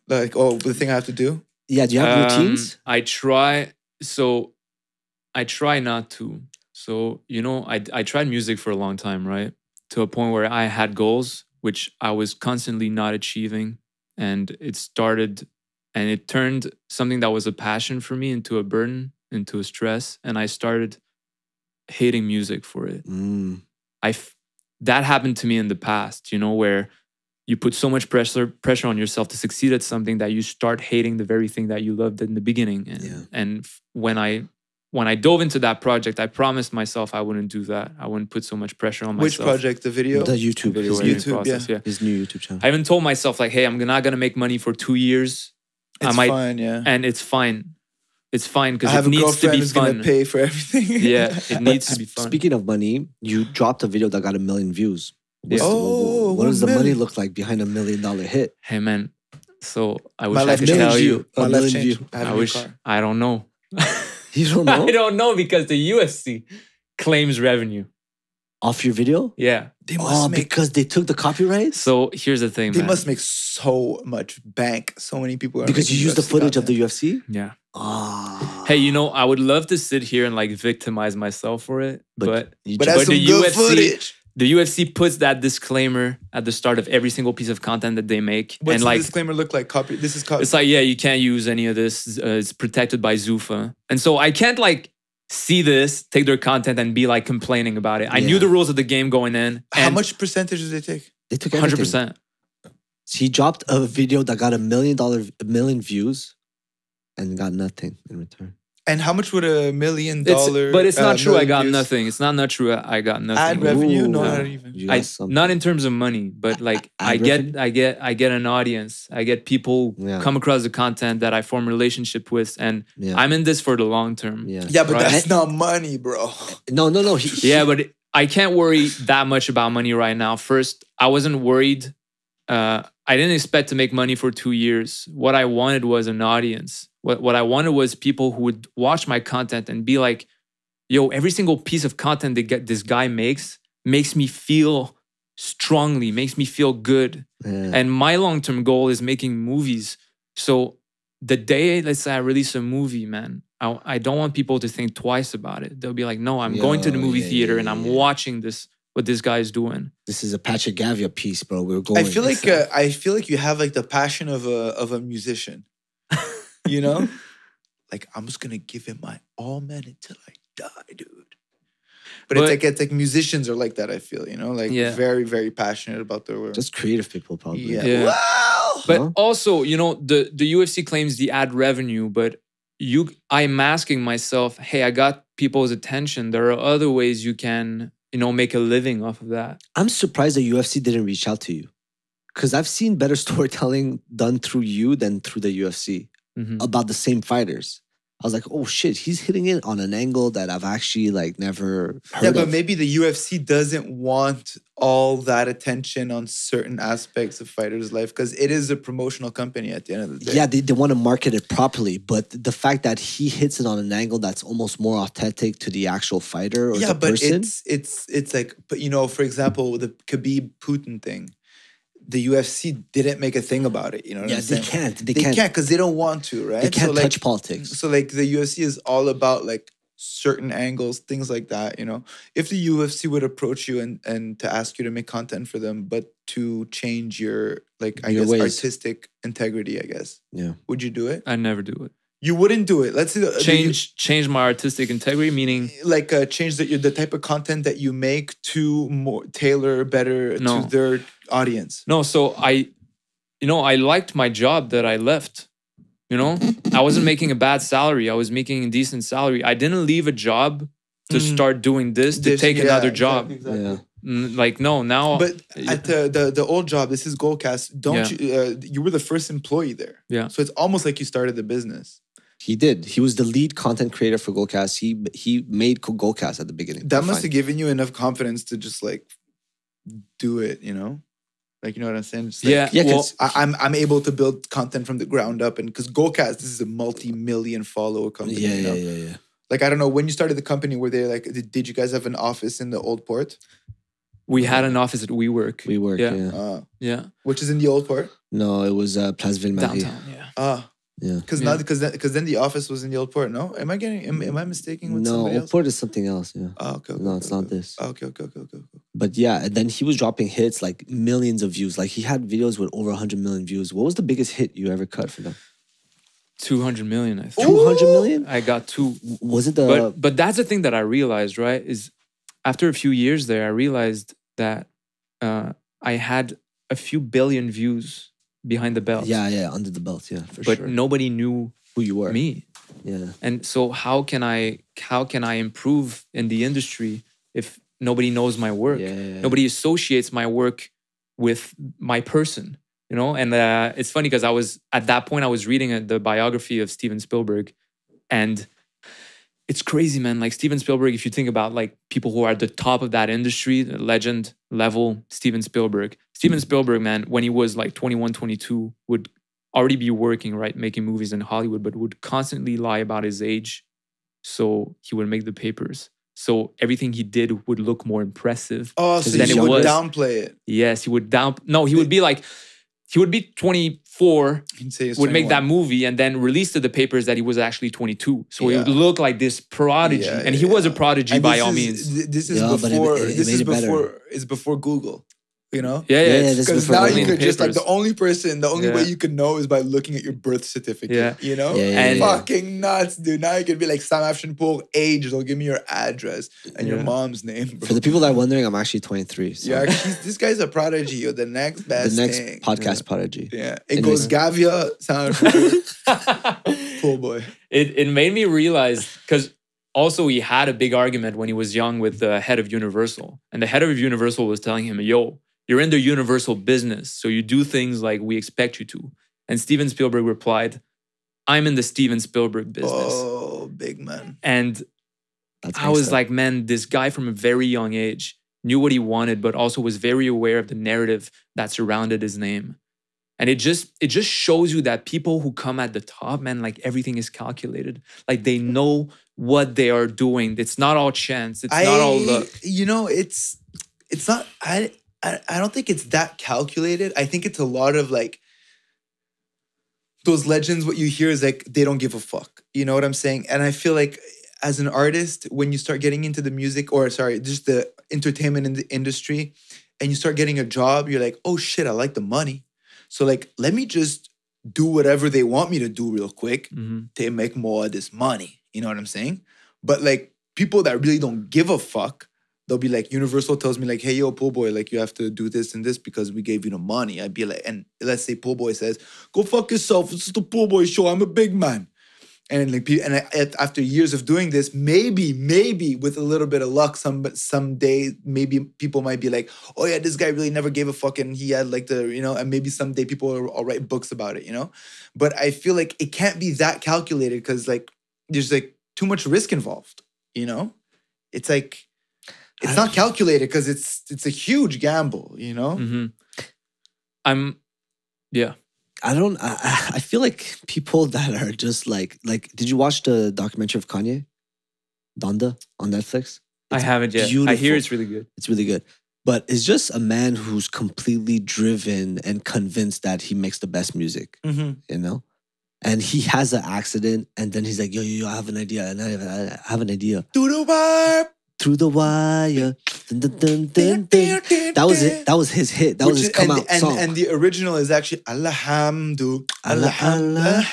Like, oh, the thing I have to do? yeah, do you have Um, routines? I try. So, I try not to. So you know, I I tried music for a long time, right? To a point where I had goals which I was constantly not achieving, and it started, and it turned something that was a passion for me into a burden, into a stress, and I started hating music for it. Mm, I f- that happened to me in the past, you know, where you put so much pressure pressure on yourself to succeed at something that you start hating the very thing that you loved in the beginning. And Yeah. and f- when I when I dove into that project, I promised myself I wouldn't do that. I wouldn't put so much pressure on myself. Which project? The video? the YouTube, Video his, YouTube, process, yeah. his new YouTube channel. I even told myself like, hey, I'm not gonna make money for two years, it's I might- fine, yeah. and it's fine. It's fine because it needs to girlfriend be who's fun. gonna pay for everything. Yeah, it needs to be fun. Speaking of money, you dropped a video that got a million views. What's Yeah. the- Oh, what does the one money look like behind a million dollar hit? Hey man, so I wish My I life could tell you. A My life million changed. view. I, have a I new wish car. I don't know. You don't know I don't know because the UFC claims revenue. off your video? Yeah. They must Oh, make because they took the copyrights. So here's the thing, they man. must make so much bank. So many people are Because you making use the footage of the UFC. yeah. Ah. Hey, you know, I would love to sit here and like victimize myself for it, But but, you But that's But some the good UFC footage. the UFC puts that disclaimer at the start of every single piece of content that they make, What's and the like disclaimer look like? Copy. This is copy. it's like yeah, you can't use any of this. Uh, it's protected by Zuffa, and so I can't like see this, take their content, and be like complaining about it. I knew the rules of the game going in. How much percentage did they take? they took hundred percent. He dropped a video that got a million dollar, a million views, and got nothing in return. And how much would a million It's, dollar? but it's uh, not true. I got views nothing. It's not not true. I got nothing. Ad revenue? No, not even. I, not in terms of money, but like ad I get. I get, I get an audience. I get people Yeah. come across the content that I form relationship with, and Yeah. I'm in this for the long term. Yeah. Yeah, but Right. that's not money, bro. No, no, no. Yeah, but it- I can't worry that much about money right now. First, I wasn't worried. Uh, I didn't expect to make money for two years. What I wanted was an audience. What what I wanted was people who would watch my content and be like, "Yo, every single piece of content that get, this guy makes makes me feel strongly, makes me feel good." Yeah. And my long term goal is making movies. So the day, let's say I release a movie, man, I, I don't want people to think twice about it. They'll be like, no, I'm going to the movie yeah, theater yeah, and I'm yeah. watching this, what this guy is doing. this is a Patrick Gavia piece, bro. We're going. I feel like uh, I feel like you have like the passion of a of a musician. You know, like I'm just gonna give it my all, man, until I die, dude. But, But- it's like it's like musicians are like that. I feel you know, like Yeah. very very passionate about their work. just creative people, probably. yeah. Yeah. Wow. But Huh? also, you know, the, the UFC claims the ad revenue, but you I'm asking myself, hey, I got people's attention. There are other ways you can, you know, make a living off of that. I'm surprised the UFC didn't reach out to you, because I've seen better storytelling done through you than through the UFC Mhm. about the same fighters. I was like, oh shit, he's hitting it on an angle that I've actually like never heard Yeah, but of. maybe the UFC doesn't want all that attention on certain aspects of fighters' life because it is a promotional company at the end of the day. yeah, they, they want to market it properly, but the fact that he hits it on an angle that's almost more authentic to the actual fighter or yeah, the but person. it's it's it's like, but you know, for example, the Khabib Putin thing, the UFC didn't make a thing about it. You know, what yeah, I'm they saying? can't. They, They can't. can't because they don't want to, right? They can't so like, touch politics. So like the UFC is all about like certain angles, things like that. You know, if the UFC would approach you and and to ask you to make content for them, but to change your like I Your guess ways. artistic integrity, I guess, Yeah. would you do it? I never do it. You wouldn't do it. Let's say the- the- Change change my artistic integrity, meaning like uh, change the the type of content that you make to more tailor better No. to their audience. No, so I, you know, I liked my job that I left. You know, I wasn't making a bad salary. I was making a decent salary. I didn't leave a job to Mhm. start doing this to This- take yeah, another job. exactly. Yeah. Mm, Like no, now. But at the, the the old job, this is Goalcast. Don't Yeah. you? Uh, you were the first employee there. Yeah. So it's almost like you started the business. He did. He was the lead content creator for Goalcast. He he made Goalcast at the beginning. That Fine. must have given you enough confidence to just like do it. You know, like you know what I'm saying? Like, yeah, Yeah, well, 'cause- I, I'm I'm able to build content from the ground up, and because Goalcast, this is a multi-million follower company. Yeah, you know? yeah, yeah, yeah. Like I don't know when you started the company. Were they like? Did, did you guys have an office in the old port? we had an office at WeWork. We work. Yeah. Yeah. Uh, Yeah, which is in the old port. No, it was uh, Place Ville Marie. downtown. Yeah. Ah, Yeah. because Yeah. now because then because then the office was in the old port. No, am I getting? Am, am I mistaking with No, somebody Old else? Port is something else. Yeah. Oh, okay, okay, No, okay, it's not okay. this. Okay, okay, okay, okay. okay. But yeah, and then he was dropping hits like millions of views. Like he had videos with over 100 million views. What was the biggest hit you ever cut for them? Two hundred million. I think. 200 million? I got two. Was it the but but that's the thing that I realized, right? Is after a few years there, I realized that uh, I had a few billion views behind the belt. Yeah, yeah, under the belt, yeah, for but sure. nobody knew Who you were. me. Yeah. And so how can I how can I improve in the industry if nobody knows my work? Yeah, yeah, yeah. Nobody associates my work with my person, you know? And uh, it's funny because I was at that point I was reading uh, the biography of Steven Spielberg and it's crazy, man. Like Steven Spielberg, if you think about like people who are at the top of that industry, legend level, Steven Spielberg. Steven Spielberg, man, when he was like 21, 22, would already be working, right, making movies in Hollywood, but would constantly lie about his age. So he would make the papers. So everything he did would look more impressive. Oh, so then you it would was- downplay it. Yes, he would down. No, he would be like, he would be 24, You'd say it's would make that movie, and then release to the papers that he was actually 22. So he would look like this prodigy, Yeah, and he was a prodigy And by all is- means. This is Yeah, before. it- it this is it better. before. It's before Google. You know. Yeah, yeah. Yeah, it's- this Because before now you could just like the only person, the only way you can know is by looking at your birth certificate. Yeah. You know? Yeah, yeah, And- yeah. Fucking nuts, dude. Now you could be like Sam Afshinpour, age, they'll give me your address and your mom's name. Bro. For the people that are wondering, I'm actually 23. So yeah, this guy's a prodigy. You're the next best. the next thing. podcast prodigy. Yeah. It And goes Gavia, Sam Afshinpour, Poor boy. it it made me realize because also he had a big argument when he was young with the head of Universal, and the head of Universal was telling him, "Yo, you're in the Universal business, so you do things like we expect you to." And Steven Spielberg replied, "I'm in the Steven Spielberg business," Oh, big man. That's and I was gangsta. like, "Man, this guy from a very young age knew what he wanted, but also was very aware of the narrative that surrounded his name." And it just it just shows you that people who come at the top, man, like everything is calculated. Like they know what they are doing. It's not all chance. It's not all luck. You know, it's it's not. I, I I don't think it's that calculated. I think it's a lot of like those legends. What you hear is like they don't give a fuck. You know what I'm saying? And I feel like as an artist, when you start getting into the music or sorry, just the entertainment in the industry, and you start getting a job, you're like, oh shit, I like the money. So like, let me just do whatever they want me to do real quick Mhm. to make more of this money. You know what I'm saying? But like people that really don't give a fuck, they'll be like, Universal tells me like, hey yo, pool boy, like you have to do this and this because we gave you the money. I'd be like, and let's say pool boy says, go fuck yourself. It's the pool boy show. I'm a big man. And like, and I, after years of doing this, maybe, maybe with a little bit of luck, some someday maybe people might be like, oh yeah, this guy really never gave a fuck, and he had like the, you know, and maybe someday people will write books about it, you know. But I feel like it can't be that calculated because like there's like too much risk involved, you know. It's like it's not calculated because it's it's a huge gamble, you know. Mhm. I'm, yeah. I don't. I, I- I feel like people that are just like like. Did you watch the documentary of Kanye, Donda on Netflix? I haven't yet. I beautiful. hear it's really good. It's really good, but it's just a man who's completely driven and convinced that he makes the best music. Mm-hmm. You know, and he has an accident, and then he's like, "Yo, yo, yo I have an idea, and I have, I have an idea." Do the vibe. Through the wire, dun, dun, dun, that was it. That was his hit. That was Which his is- come and, out and, song. and the original is actually Alhamdu. Alhamdulillah.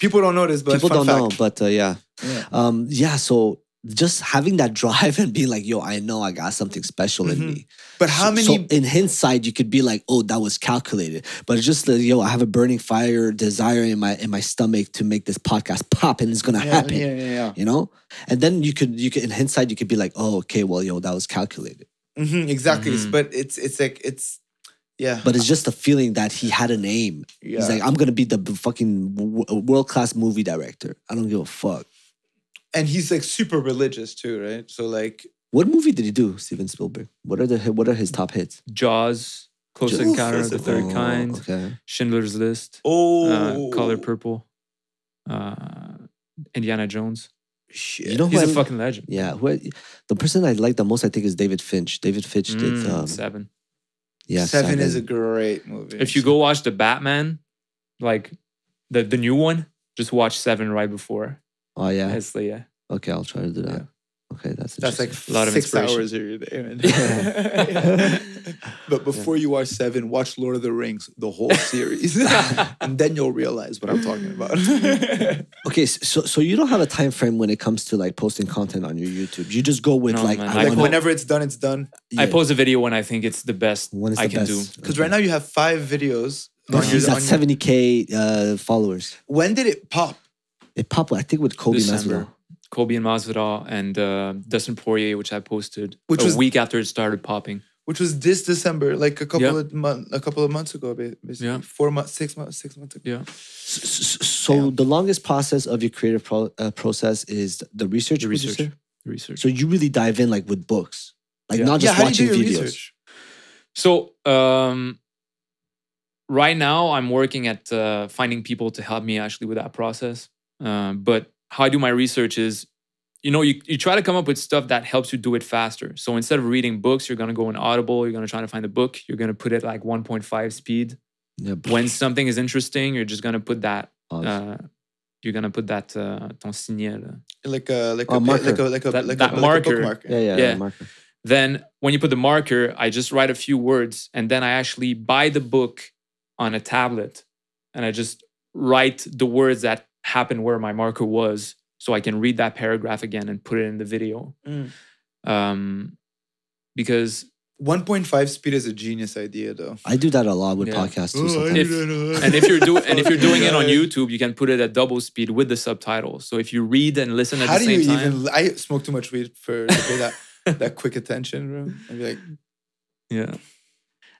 People don't know this, but People don't know, but uh, yeah. Yeah. Um, yeah, so just having that drive and being like, yo, I know I got something special in Mhm. me. But how So- many? So in hindsight, you could be like, oh, that was calculated. But it's just that, yo, I have a burning fire desire in my in my stomach to make this podcast pop and it's gonna yeah, happen. yeah, yeah, yeah. You know? And then you could you could in hindsight, you could be like, oh, okay, well, yo, that was calculated. Mhm, exactly. Mhm. But it's it's like it's yeah. But it's just a feeling that he had an aim. yeah. He's like, I'm gonna be the fucking world class movie director. I don't give a fuck. and he's like super religious too, right? So like What movie did he do, Steven Spielberg? What are the what are his top hits? Jaws, Close Jaws. Encounter of the Third Oh, Kind, Okay. Schindler's List, oh uh, Color Purple, uh, Indiana Jones. Shit. You know who He's I- a fucking legend. Yeah, who I- the person I like the most, I think, is David Fincher. David Fincher did, Mm, um, seven. yeah, Seven, is a great movie. If you go watch the Batman, like the the new one, just watch Seven right before. Oh yeah, It's like, yeah. okay, I'll try to do that. Yeah. Okay, that's That's like. A lot of six inspiration. hours of your day, man. but before you are Seven, watch Lord of the Rings, the whole series, and then you'll realize what I'm talking about. okay. So so you don't have a time frame when it comes to like posting content on your YouTube. You just go with No, like man. Like, like wanna- whenever it's done, it's done. I post a video when I think it's the best When it's I the can best. do. Because right now you have five videos. But on he's at seventy k uh, followers. When did it pop? It popped, I think, with Colby December. Masvidal. Colby and Masvidal and uh, Dustin Poirier, which I posted Which a was- week after it started popping. Which was this December, like a couple Yeah. of month, a couple of months ago, basically. Yeah. Four months, six months, six months ago. Yeah. S- s- So the longest process of your creative pro- uh, process is the research. The research. say? Research. So you really dive in like with books, like Yeah. not yeah, just how do you watching do your videos. research? So um, right now, I'm working at uh, finding people to help me actually with that process. Um, but how I do my research is, you know, you, you try to come up with stuff that helps you do it faster. So instead of reading books, you're gonna go in Audible. You're gonna try to find a book. You're gonna put it like 1.5 speed. Yeah, When something is interesting, you're just gonna put that. pause. Uh, you're gonna put that uh, ton signet. là. Like a like Oh, a marker. like a like a That- like that a, marker. Like a bookmark. yeah, yeah, yeah. yeah. Marker. Then when you put the marker, I just write a few words and then I actually buy the book on a tablet and I just write the words that happened where my marker was so I can read that paragraph again and put it in the video. Mm. Um, because 1.5 speed is a genius idea, though. I do that a lot with Yeah. podcasts too. Oh, sometimes. If- and if you're doing and if you're doing it on YouTube, you can put it at double speed with the subtitles. So if you read and listen at How the do you same time, even? I smoke too much weed for to that that quick attention, room. I'd be like, Yeah.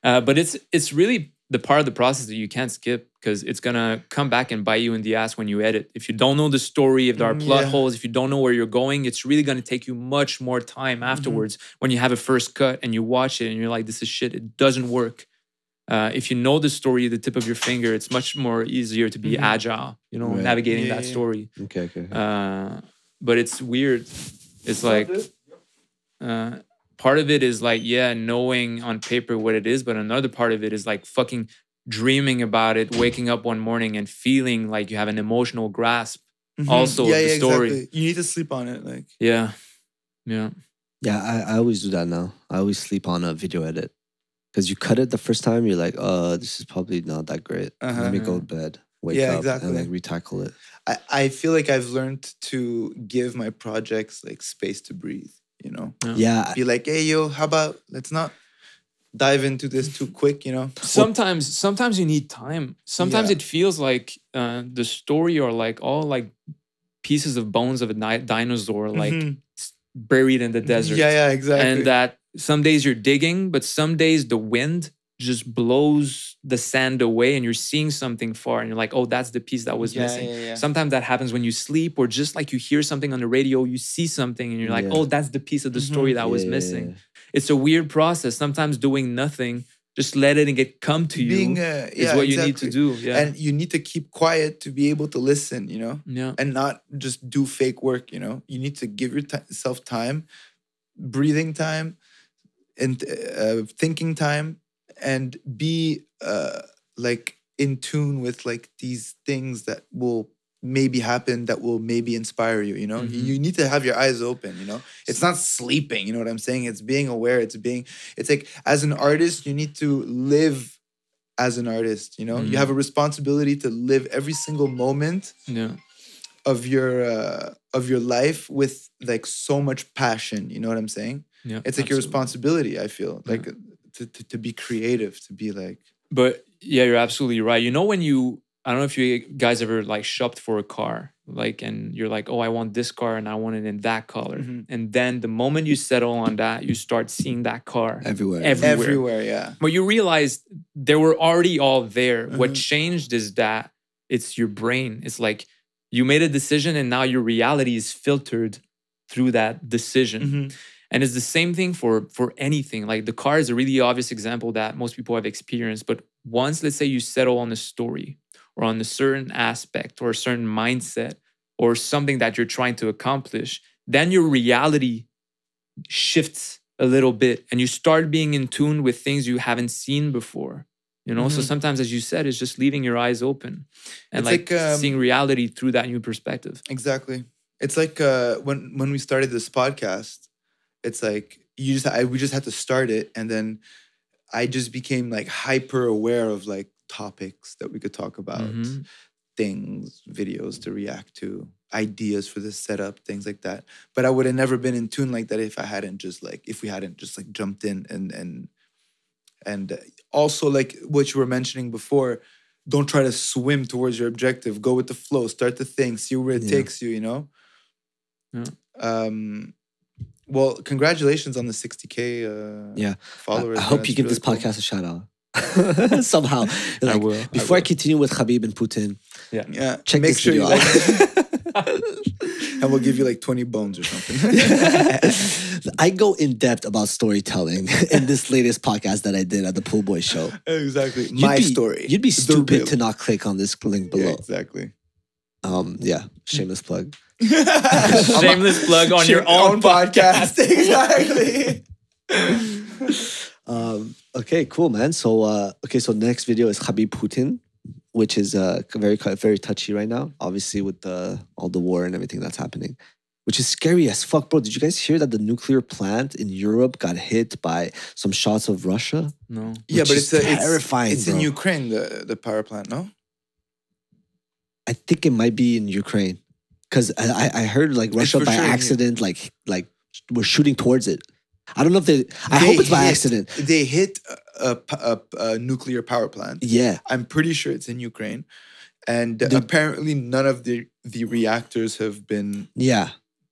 Uh, but it's it's really the part of the process that you can't skip because it's gonna come back and bite you in the ass when you edit. If you don't know the story, if there are Mm, plot yeah. holes, if you don't know where you're going, it's really gonna take you much more time Mm-hmm. afterwards when you have a first cut and you watch it and you're like, this is shit. It doesn't work. Uh, if you know the story, at the tip of your finger, it's much more easier to be Mhm. agile, you know, Right. navigating Yeah, that yeah. story. Okay, okay. okay. Uh, but it's weird. It's like uh, part of it is like yeah, knowing on paper what it is, but another part of it is like fucking dreaming about it, waking up one morning and feeling like you have an emotional grasp. mhm. Also, yeah, the yeah, story. exactly. You need to sleep on it, like. Yeah, yeah, Yeah, I, I always do that now. I always sleep on a video edit. Because you cut it the first time, you're like, oh this is probably not that great. Uh-huh. Let me go to bed, wake Yeah, up, exactly. and like retackle it. I, I feel like I've learned to give my projects like space to breathe, you know? Yeah. Yeah, Be like, hey, yo, how about let's not dive into this too quick, you know? Sometimes, sometimes you need time. Sometimes Yeah. it feels like uh, the story are like all like pieces of bones of a di- dinosaur, like Mhm. buried in the desert. Yeah, yeah, exactly. and that some days you're digging, but some days the wind just blows the sand away and you're seeing something far and you're like, oh, that's the piece that was Yeah, missing. yeah, yeah. Sometimes that happens when you sleep, or just like you hear something on the radio, you see something and you're like, oh, that's the piece of the Mhm. story that was Yeah, yeah, missing. It's a weird process. Sometimes doing nothing, just let it and get come to you Being, uh, is what you need to do. Yeah. And you need to keep quiet to be able to listen, you know? yeah. and not just do fake work you know you need to give yourself time breathing time and uh, thinking time and be uh, like in tune with like these things that will maybe happen that will maybe inspire you you know Mhm. you need to have your eyes open you know it's not sleeping you know what i'm saying it's being aware it's being it's like as an artist you need to live as an artist you know Mhm. you have a responsibility to live every single moment yeah. of your uh, of your life with like so much passion you know what i'm saying Yeah. it's like your responsibility i feel like to, to, to be creative to be like But yeah, you're absolutely right. You know when you I don't know if you guys ever like shopped for a car, like and you're like, oh, I want this car and I want it in that color. Mhm. And then the moment you settle on that, you start seeing that car. Everywhere. Everywhere. everywhere yeah But you realize they were already all there. What Mhm. changed is that it's your brain. It's like you made a decision and now your reality is filtered through that decision. Mhm. And it's the same thing for for anything. Like the car is a really obvious example that most people have experienced. But once, let's say, you settle on a story or on a certain aspect or a certain mindset or something that you're trying to accomplish, then your reality shifts a little bit and you start being in tune with things you haven't seen before. You know, so Mhm. sometimes, as you said, it's just leaving your eyes open and It's like, like, um, seeing reality through that new perspective. exactly it's like uh when when we started this podcast it's like you just I, we just had to start it and then i just became like hyper aware of like topics that we could talk about Mhm. things, videos to react to, ideas for the setup, things like that. But I would have never been in tune like that if I hadn't just like if we hadn't just like jumped in and and and uh, also like what you were mentioning before, don't try to swim towards your objective. Go with the flow. Start the thing. See where it Yeah. takes you. You know. Yeah. Um. Well, congratulations on the 60k. Uh, Yeah. I, followers. I man. hope you give really this cool. podcast a shout out. Somehow. I will. Before I, will. continue with Khabib and Putin, Yeah. yeah. check Make this sure video out. like and we'll give you like 20 bones or something. I go in depth about storytelling in this latest podcast that I did at the Pool Boy Show. exactly. You'd My be- story. You'd be stupid to not click on this link Yeah, below. exactly. Um, yeah, shameless plug. Shameless plug on your Shame- own podcast. exactly. Um, okay, cool, man. So, uh, okay, so next video is Khabib Putin, which is uh, very very touchy right now, obviously with the all the war and everything that's happening. which is scary as fuck, bro. Did you guys hear that the nuclear plant in Europe got hit by some shots of Russia? No. yeah, but is it's, a, it's terrifying, It's in. Ukraine, the the power plant. No, I think it might be in Ukraine because I, I heard like Russia by sure accident like like were shooting towards it. I don't know if they. I They hope it's by hit- accident. They hit a a nuclear power plant. Yeah, I'm pretty sure it's in Ukraine, and The- apparently none of the the reactors have been yeah.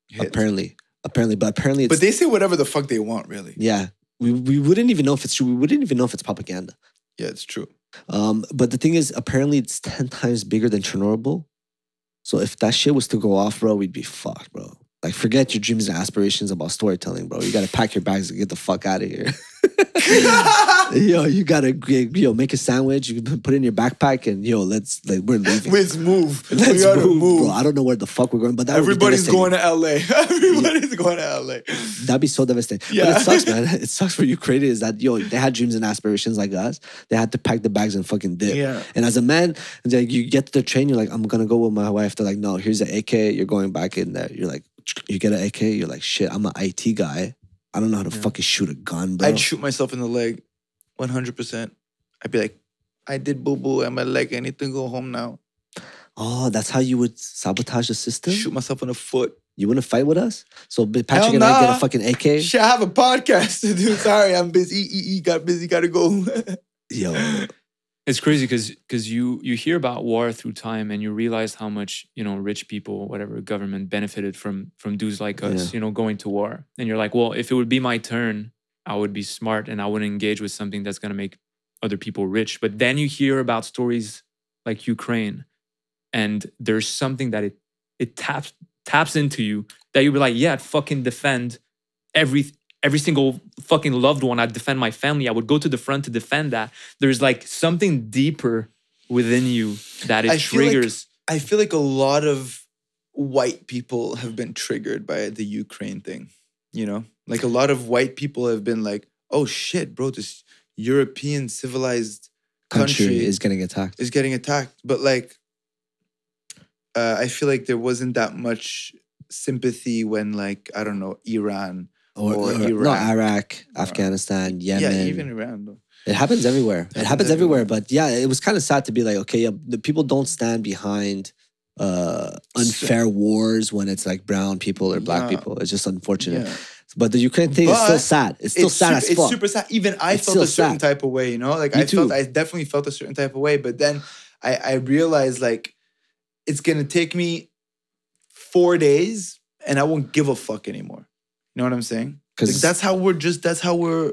hit. Apparently, apparently, but apparently, it's But they say whatever the fuck they want, really. yeah. We we wouldn't even know if it's true. We wouldn't even know if it's propaganda. Yeah, it's true. Um, but the thing is, apparently, it's ten times bigger than Chernobyl. So if that shit was to go off, bro, we'd be fucked, bro. Like, forget your dreams and aspirations about storytelling, bro. You gotta pack your bags and get the fuck out of here. yo, you gotta yo make a sandwich. You can put it in your backpack and yo, let's like we're leaving. Let's move. Let's we gotta move, move. bro. I don't know where the fuck we're going, but that Everybody's going to LA. Everybody's going to LA. That'd be so devastating. But Yeah. it sucks, man. It sucks for Ukraine is that yo, they had dreams and aspirations like us. They had to pack the bags and fucking dip. Yeah. And as a man, like you get to the train, you're like, I'm gonna go with my wife. They're like, no, here's an AK. You're going back in there. You're like, you get an AK. You're like, shit, I'm an IT guy. I don't know how to Yeah. fucking shoot a gun, bro. I'd shoot myself in the leg, 100%. I'd be like, I did boo boo and my leg. I need to go home now. oh, that's how you would sabotage the system. Shoot myself in the foot. You want to fight with us? So Patrick Hell and I get a fucking AK. Shit, I have a podcast to do. Sorry, I'm busy. E, e, got busy. Gotta go. Yo, It's crazy because because you you hear about war through time and you realize how much you know rich people whatever government benefited from from dudes like us Yeah. you know going to war and you're like well if it would be my turn I would be smart and I wouldn't engage with something that's gonna make other people rich but then you hear about stories like Ukraine and there's something that it it taps taps into you that you'll be like yeah I'd fucking defend every every single fucking loved one I'd defend my family I would go to the front to defend that there's like something deeper within you that it I feel like- triggers I feel like a lot of white people have been triggered by the Ukraine thing. You know, like a lot of white people have been like, "Oh shit, bro, this European civilized country, country, is getting attacked. is getting attacked." But like, uh, I feel like there wasn't that much sympathy when, like, I don't know, Iran. Or, or or- no, Iraq. Iraq, Afghanistan, Yemen. Yeah, even Iran. Though. It happens everywhere. It Happens happens everywhere. everywhere. But yeah, it was kind of sad to be like, okay, yeah, the people don't stand behind uh unfair wars when it's like brown people or black Yeah. people. It's just unfortunate. Yeah. But the Ukraine thing is still sad. It's still it's sad super, as It's super sad. Even I It's felt a certain sad. type of way, you know? Like Me I felt. I definitely felt a certain type of way. But then I, I realized like it's gonna take me four days and I won't give a fuck anymore. You know what I'm saying? Like, Because that's how we're just that's how we're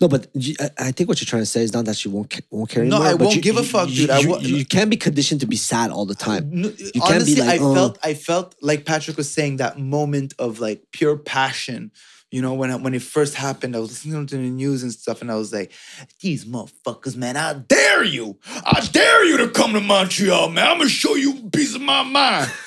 no, but you, I, I think what you're trying to say is not that you won't won't care No. I won't you- give a fuck, you- dude. I You, wa- you can't be conditioned to be sad all the time. No, be honestly, like, I "Oh." felt I felt like Patrick was saying that moment of like pure passion. You know, when I, when it first happened, I was listening to the news and stuff, and I was like, "These motherfuckers, man! I dare you! I dare you to come to Montreal, man! I'm gonna show you a piece of my mind."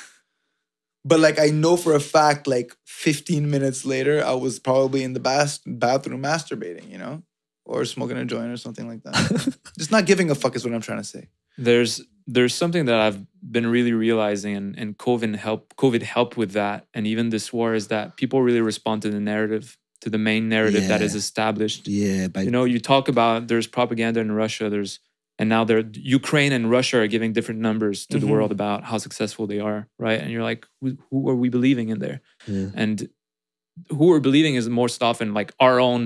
but like, I know for a fact, like 15 minutes later, I was probably in the bas- bathroom masturbating, you know, or smoking a joint or something like that. Just not giving a fuck is what I'm trying to say. there's there's something that I've been really realizing and, and COVID help COVID helped with that and even this war is that people really respond to the narrative to the main narrative that is established Yeah, but you know you talk about there's propaganda in Russia there's and now they're Ukraine and Russia are giving different numbers to the Mhm. world about how successful they are right and you're like who, who are we believing in there yeah. and who we're believing is most often like our own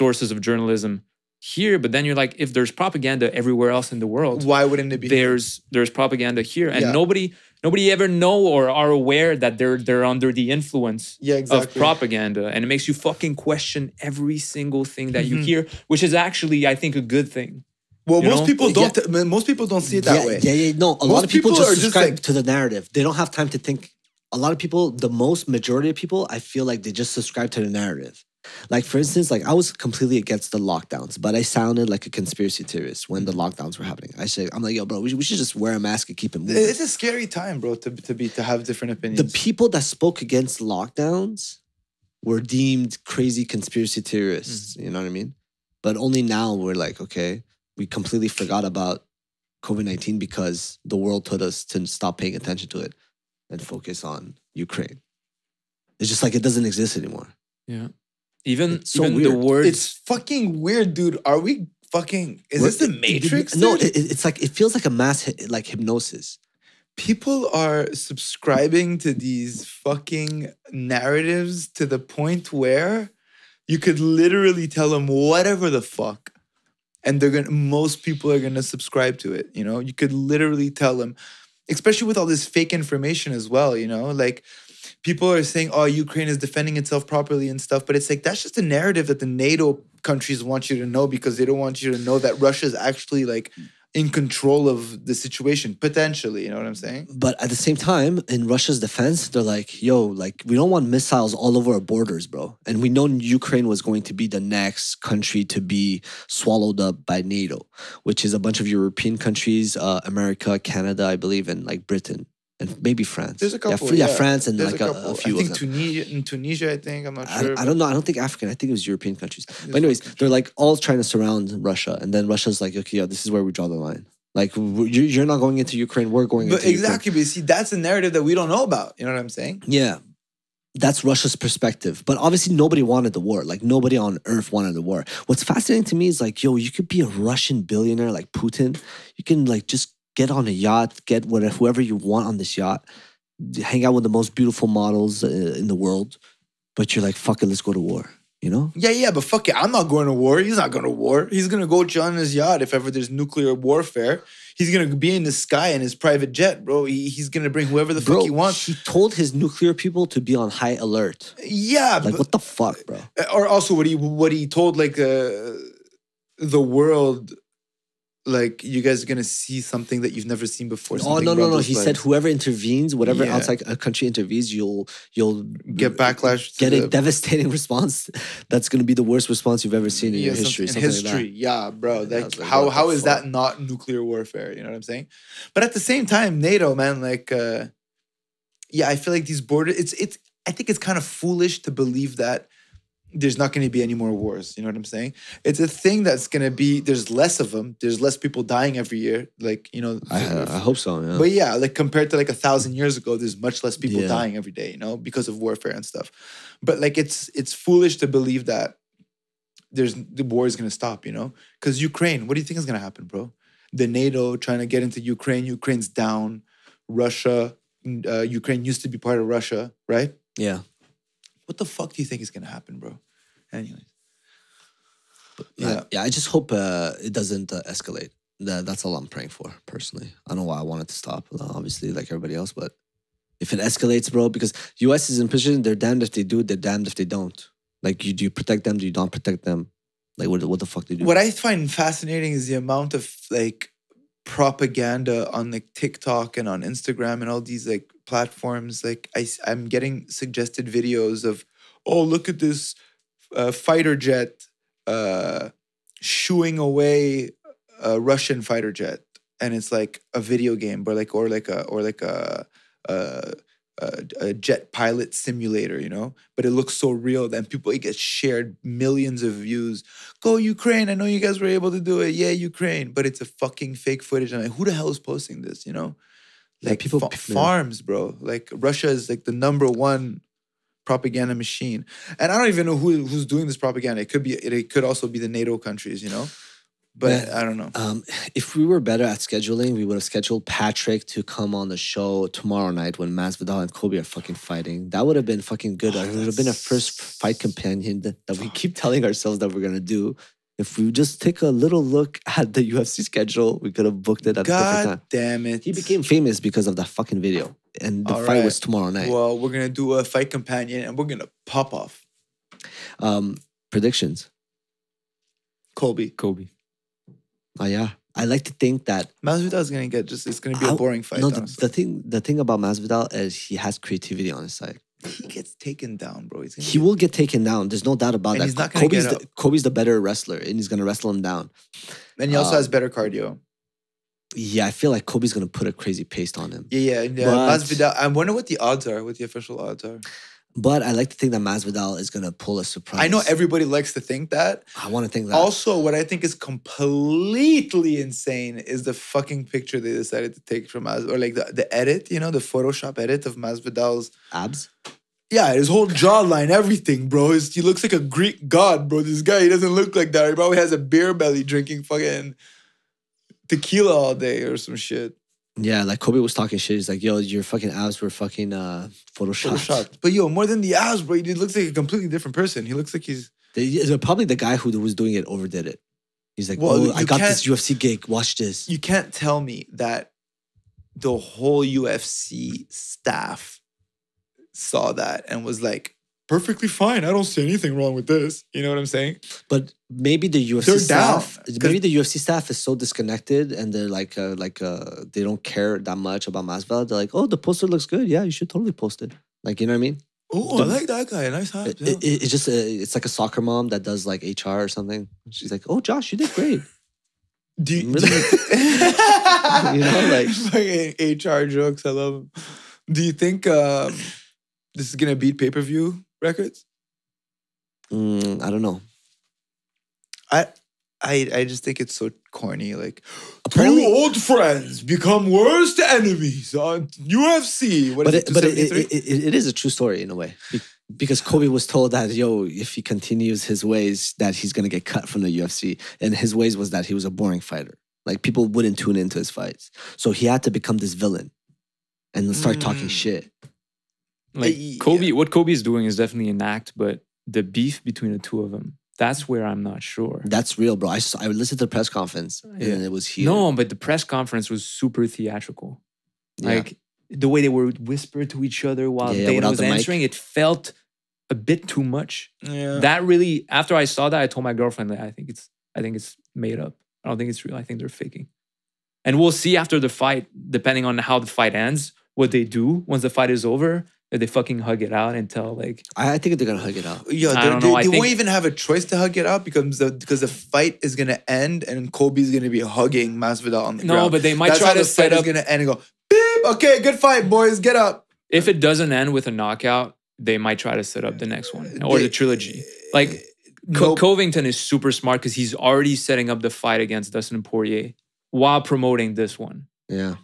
sources of journalism here but then you're like if there's propaganda everywhere else in the world Why wouldn't it be? there's there's propaganda here and Yeah. nobody nobody ever know or are aware that they're they're under the influence yeah, of propaganda and it makes you fucking question every single thing that you Mhm. hear which is actually i think a good thing Well, You most know? people don't. man, Most people don't see it that yeah, way. Yeah, yeah, no. A lot of people, people just are just subscribe like- to the narrative. They don't have time to think. A lot of people, the most majority of people, I feel like they just subscribe to the narrative. Like for instance, like I was completely against the lockdowns, but I sounded like a conspiracy theorist when the lockdowns were happening. I said, I'm like, yo, bro, we should, we should just wear a mask and keep it moving. It's a scary time, bro, to, to be to have different opinions. the people that spoke against lockdowns were deemed crazy conspiracy theorists. Mm-hmm. You know what I mean? But only now we're like, okay, we completely forgot about COVID 19 because the world told us to stop paying attention to it and focus on Ukraine. It's just like it doesn't exist anymore. Yeah. Even It's so even the weird. words. It's fucking weird, dude. Are we fucking? Is We're- this the it- it- Matrix? no, it, it- it's like it feels like a mass hy- like hypnosis. people are subscribing to these fucking narratives to the point where you could literally tell them whatever the fuck and they're gonna most people are gonna subscribe to it you know? You could literally tell them especially with all this fake information as well you know? Like people are saying oh ukraine is defending itself properly and stuff but it's like that's just a narrative that the nato countries want you to know because they don't want you to know that russia is actually like in control of the situation potentially you know what i'm saying But at the same time, in Russia's defense, they're like, yo, like, we don't want missiles all over our borders, bro. And we know Ukraine was going to be the next country to be swallowed up by NATO, which is a bunch of European countries, uh, America, Canada, I believe, and like Britain. And maybe France. There's a couple. Yeah, yeah, France and like a, couple. a few I think. Tunisia, in Tunisia, I think I'm not I, sure. I don't know. I don't think African. I think it was European countries. But anyways, they're like all trying to surround Russia, and then Russia's like, okay, yeah, this is where we draw the line. Like you- you're not going into Ukraine. We're going But into Ukraine. exactly, but see, that's a narrative that we don't know about. You know what I'm saying? Yeah. That's Russia's perspective. But obviously nobody wanted the war. Like nobody on earth wanted the war. What's fascinating to me is like, yo, you could be a Russian billionaire like Putin. You can like just get on a yacht, get whatever whoever you want on this yacht, hang out with the most beautiful models uh, in the world. But you're like, fuck it, let's go to war. You know? Yeah, yeah, but fuck it. I'm not going to war. He's not going to war. He's going to go chill on his yacht if ever there's nuclear warfare. He's going to be in the sky in his private jet, bro. He, he's going to bring whoever the Bro, fuck he wants. he told his nuclear people to be on high alert. yeah, Like, but, what the fuck, bro? or also what he what he told like uh, the world like you guys are gonna see something that you've never seen before. Oh no no no! He said whoever intervenes, whatever Yeah. outside a country intervenes, you'll you'll get backlash. get a the- devastating response. That's going to be the worst response you've ever seen in Yeah, your history. something- in something like history, yeah, bro. Like, how how that not nuclear warfare? You know what I'm saying? But at the same time, NATO, man, like, uh, yeah, I feel like these borders. It's it's. I think it's kind of foolish to believe that there's not going to be any more wars. You know what I'm saying? It's a thing that's going to be. There's less of them. There's less people dying every year. Like you know. I, I hope so. Yeah. But yeah, like compared to like a thousand years ago, there's much less people Yeah. dying every day, you know, because of warfare and stuff. But like it's it's foolish to believe that there's the war is gonna stop, you know? Because Ukraine, what do you think is gonna happen, bro? The NATO trying to get into Ukraine, Ukraine's down. Russia, uh, Ukraine used to be part of Russia, right? yeah. What the fuck do you think is gonna happen, bro? Anyways, yeah, Yeah. yeah. I just hope uh, it doesn't uh, escalate. That, that's all I'm praying for personally. I don't know why I want it to stop. uh, Obviously, like everybody else, but if it escalates, bro, because U.S. is in position, they're damned if they do, they're damned if they don't. Like, you do you protect them? Do you not protect them? Like, what, what the fuck do you do? what I find fascinating is the amount of like propaganda on like TikTok and on Instagram and all these like platforms. Like I, i'm getting suggested videos of, oh look at this uh, fighter jet uh, shooing away a Russian fighter jet, and it's like a video game, or like or like a or like a. a a, a jet pilot simulator, you know, but it looks so real. Then people it gets shared millions of views go Ukraine. I know you guys were able to do it. Yeah, Ukraine. But it's a fucking fake footage. I'm like, who the hell is posting this? You know? Like people- fa- farms, bro. Like Russia is like the number one propaganda machine. And I don't even know who who's doing this propaganda. It could be it, it could also be the NATO countries, you know? But Yeah. I don't know. Um, if we were better at scheduling, we would have scheduled Patrick to come on the show tomorrow night when Masvidal and Colby are fucking fighting. That would have been fucking good. Oh, it would have been a first fight companion that, that we keep telling ourselves that we're gonna do. If we just take a little look at the UFC schedule, we could have booked it at a different God time. damn it. He became famous because of that fucking video, and the All fight right. was tomorrow night. Well, we're gonna do a fight companion and we're gonna pop off. um, predictions. Colby. Kobe. Oh yeah, I like to think that Masvidal is gonna get just it's gonna be a I- boring fight. no, the, the thing the thing about Masvidal is he has creativity on his side. He gets taken down, bro. He will get taken down. There's no doubt about And that. he's not gonna Colby's get the, Colby's the better wrestler, and he's gonna wrestle him down. and he also has um, better cardio. Yeah, I feel like Colby's gonna put a crazy pace on him. Yeah, yeah. yeah. But- Masvidal. I wonder what the odds are. What the official odds are. But I like to think that Masvidal is gonna pull a surprise. I know everybody likes to think that. I want to think that. Also, what I think is completely insane is the fucking picture they decided to take from Mas or like the, the edit, you know, the Photoshop edit of Masvidal's. abs. Yeah, his whole jawline, everything, bro. His, he looks like a Greek god, bro. This guy, he doesn't look like that. He probably has a beer belly drinking fucking tequila all day or some shit. Yeah, like Colby was talking shit. He's like, "Yo, your fucking abs were fucking uh, photoshopped." Photoshopped. But yo, more than the abs, bro, he looks like a completely different person. He looks like he's They, they're probably the guy who was doing it overdid it. He's like, Well, "Oh, I got this UFC gig. Watch this." you can't tell me that the whole UFC staff saw that and was like, perfectly fine. I don't see anything wrong with this. You know what I'm saying? But maybe the UFC They're staff, down, maybe the UFC staff is so disconnected, and they're like, uh, like, uh, they don't care that much about Masvidal. They're like, "Oh, the poster looks good. Yeah, you should totally post it." Like, you know what I mean? Oh, I like that guy. Nice hat. It, it- it- it's just a, it's like a soccer mom that does like HR or something. She's like, "Oh, Josh, you did great." Do you, Really? you know, like- fucking HR jokes. I love them. Do you think um, this is gonna beat pay per view records? Mm, I don't know. I I I just think it's so corny. Like Apparently- two old friends become worst enemies on UFC. What but it, it? but it, it, it, it is a true story in a way because Colby was told that yo, if he continues his ways, that he's gonna get cut from the UFC, and his ways was that he was a boring fighter. Like people wouldn't tune into his fights, so he had to become this villain and then start talking Mm. shit. Like yeah. Colby, what Colby is doing is definitely an act, but the beef between the two of them, that's where I'm not sure. That's real, bro. I saw, I listened to the press conference Yeah. and it was here. No, but the press conference was super theatrical. Yeah. Like the way they were whisper to each other while Yeah, Dana was the mic. answering, it felt a bit too much. yeah. That really, after I saw that, I told my girlfriend that I think it's, I think it's made up. I don't think it's real. I think they're faking. And we'll see after the fight, depending on how the fight ends, what they do once the fight is over. That they fucking hug it out until like, I, I think they're gonna hug it out. Yeah, I they, don't they, know, I they think- won't even have a choice to hug it out because the because the fight is gonna end and Colby's gonna be hugging Masvidal on the ground. No, ground. but they might That's try how to the set fight up- is gonna end and go beep. Okay, good fight, boys. Get up. if it doesn't end with a knockout, they might try to set up the next one or They- the trilogy. Eh, like Co- Nope. Covington is super smart because he's already setting up the fight against Dustin Poirier while promoting this one. Yeah.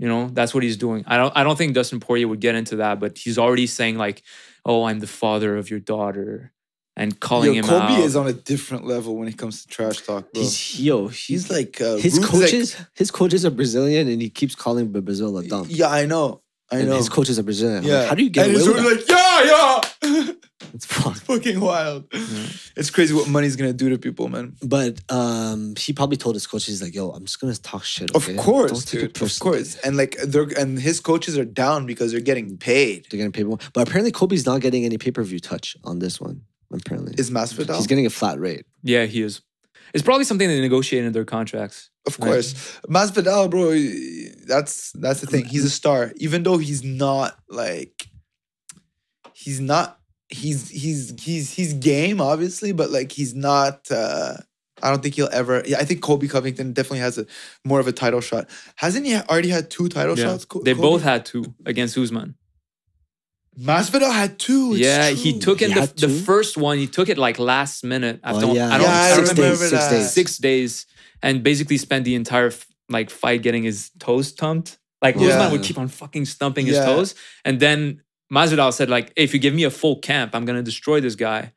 You know, that's what he's doing. I don't I don't think Dustin Poirier would get into that, but he's already saying like, "Oh, I'm the father of your daughter," and calling Yo, him Colby out. is on a different level when it comes to trash talk, bro. He's, He's yo, he's like uh, his Rude's like- coaches. his coaches are Brazilian, and he keeps calling Brazil a dump. yeah, I know. I And know. his coaches are Brazilian. I'm like, yeah. how do you get and away he's with really that? like, yeah, yeah. It's fucked. Fucking wild. It's crazy what money's gonna do to people, man. But um, he probably told his coaches, he's like, "Yo, I'm just gonna talk shit." Of course, Don't take it dude. Of course. And like they're and his coaches are down because they're getting paid. They're getting paid more. But apparently, Colby's not getting any pay per view touch on this one. Apparently, Is Masvidal? he's getting a flat rate. yeah, he is. It's probably something they negotiated in their contracts. Of Right. course, Masvidal, bro. That's that's the thing. He's a star, even though he's not like he's not. He's he's he's he's game, obviously, but like he's not. uh I don't think he'll ever. Yeah, I think Colby Covington definitely has a more of a title shot. Hasn't he already had two title Yeah. shots? Co- They Colby? both had two against Usman. Masvidal had two. it's yeah, he took in He the, the first one. He took it like last minute. After Oh, yeah. I don't, Yeah, I I don't six remember days. Six that. days. six days and basically spent the entire like fight getting his toes thumped. Like Yeah. Usman would keep on fucking stumping his Yeah. toes, and then Masvidal said like, "If you give me a full camp, I'm gonna destroy this guy,"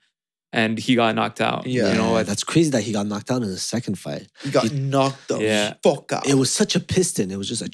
and he got knocked out. Yeah. you know what? that's crazy that he got knocked out in the second fight. He got knocked the Yeah. fuck out. It was such a piston. It was just a.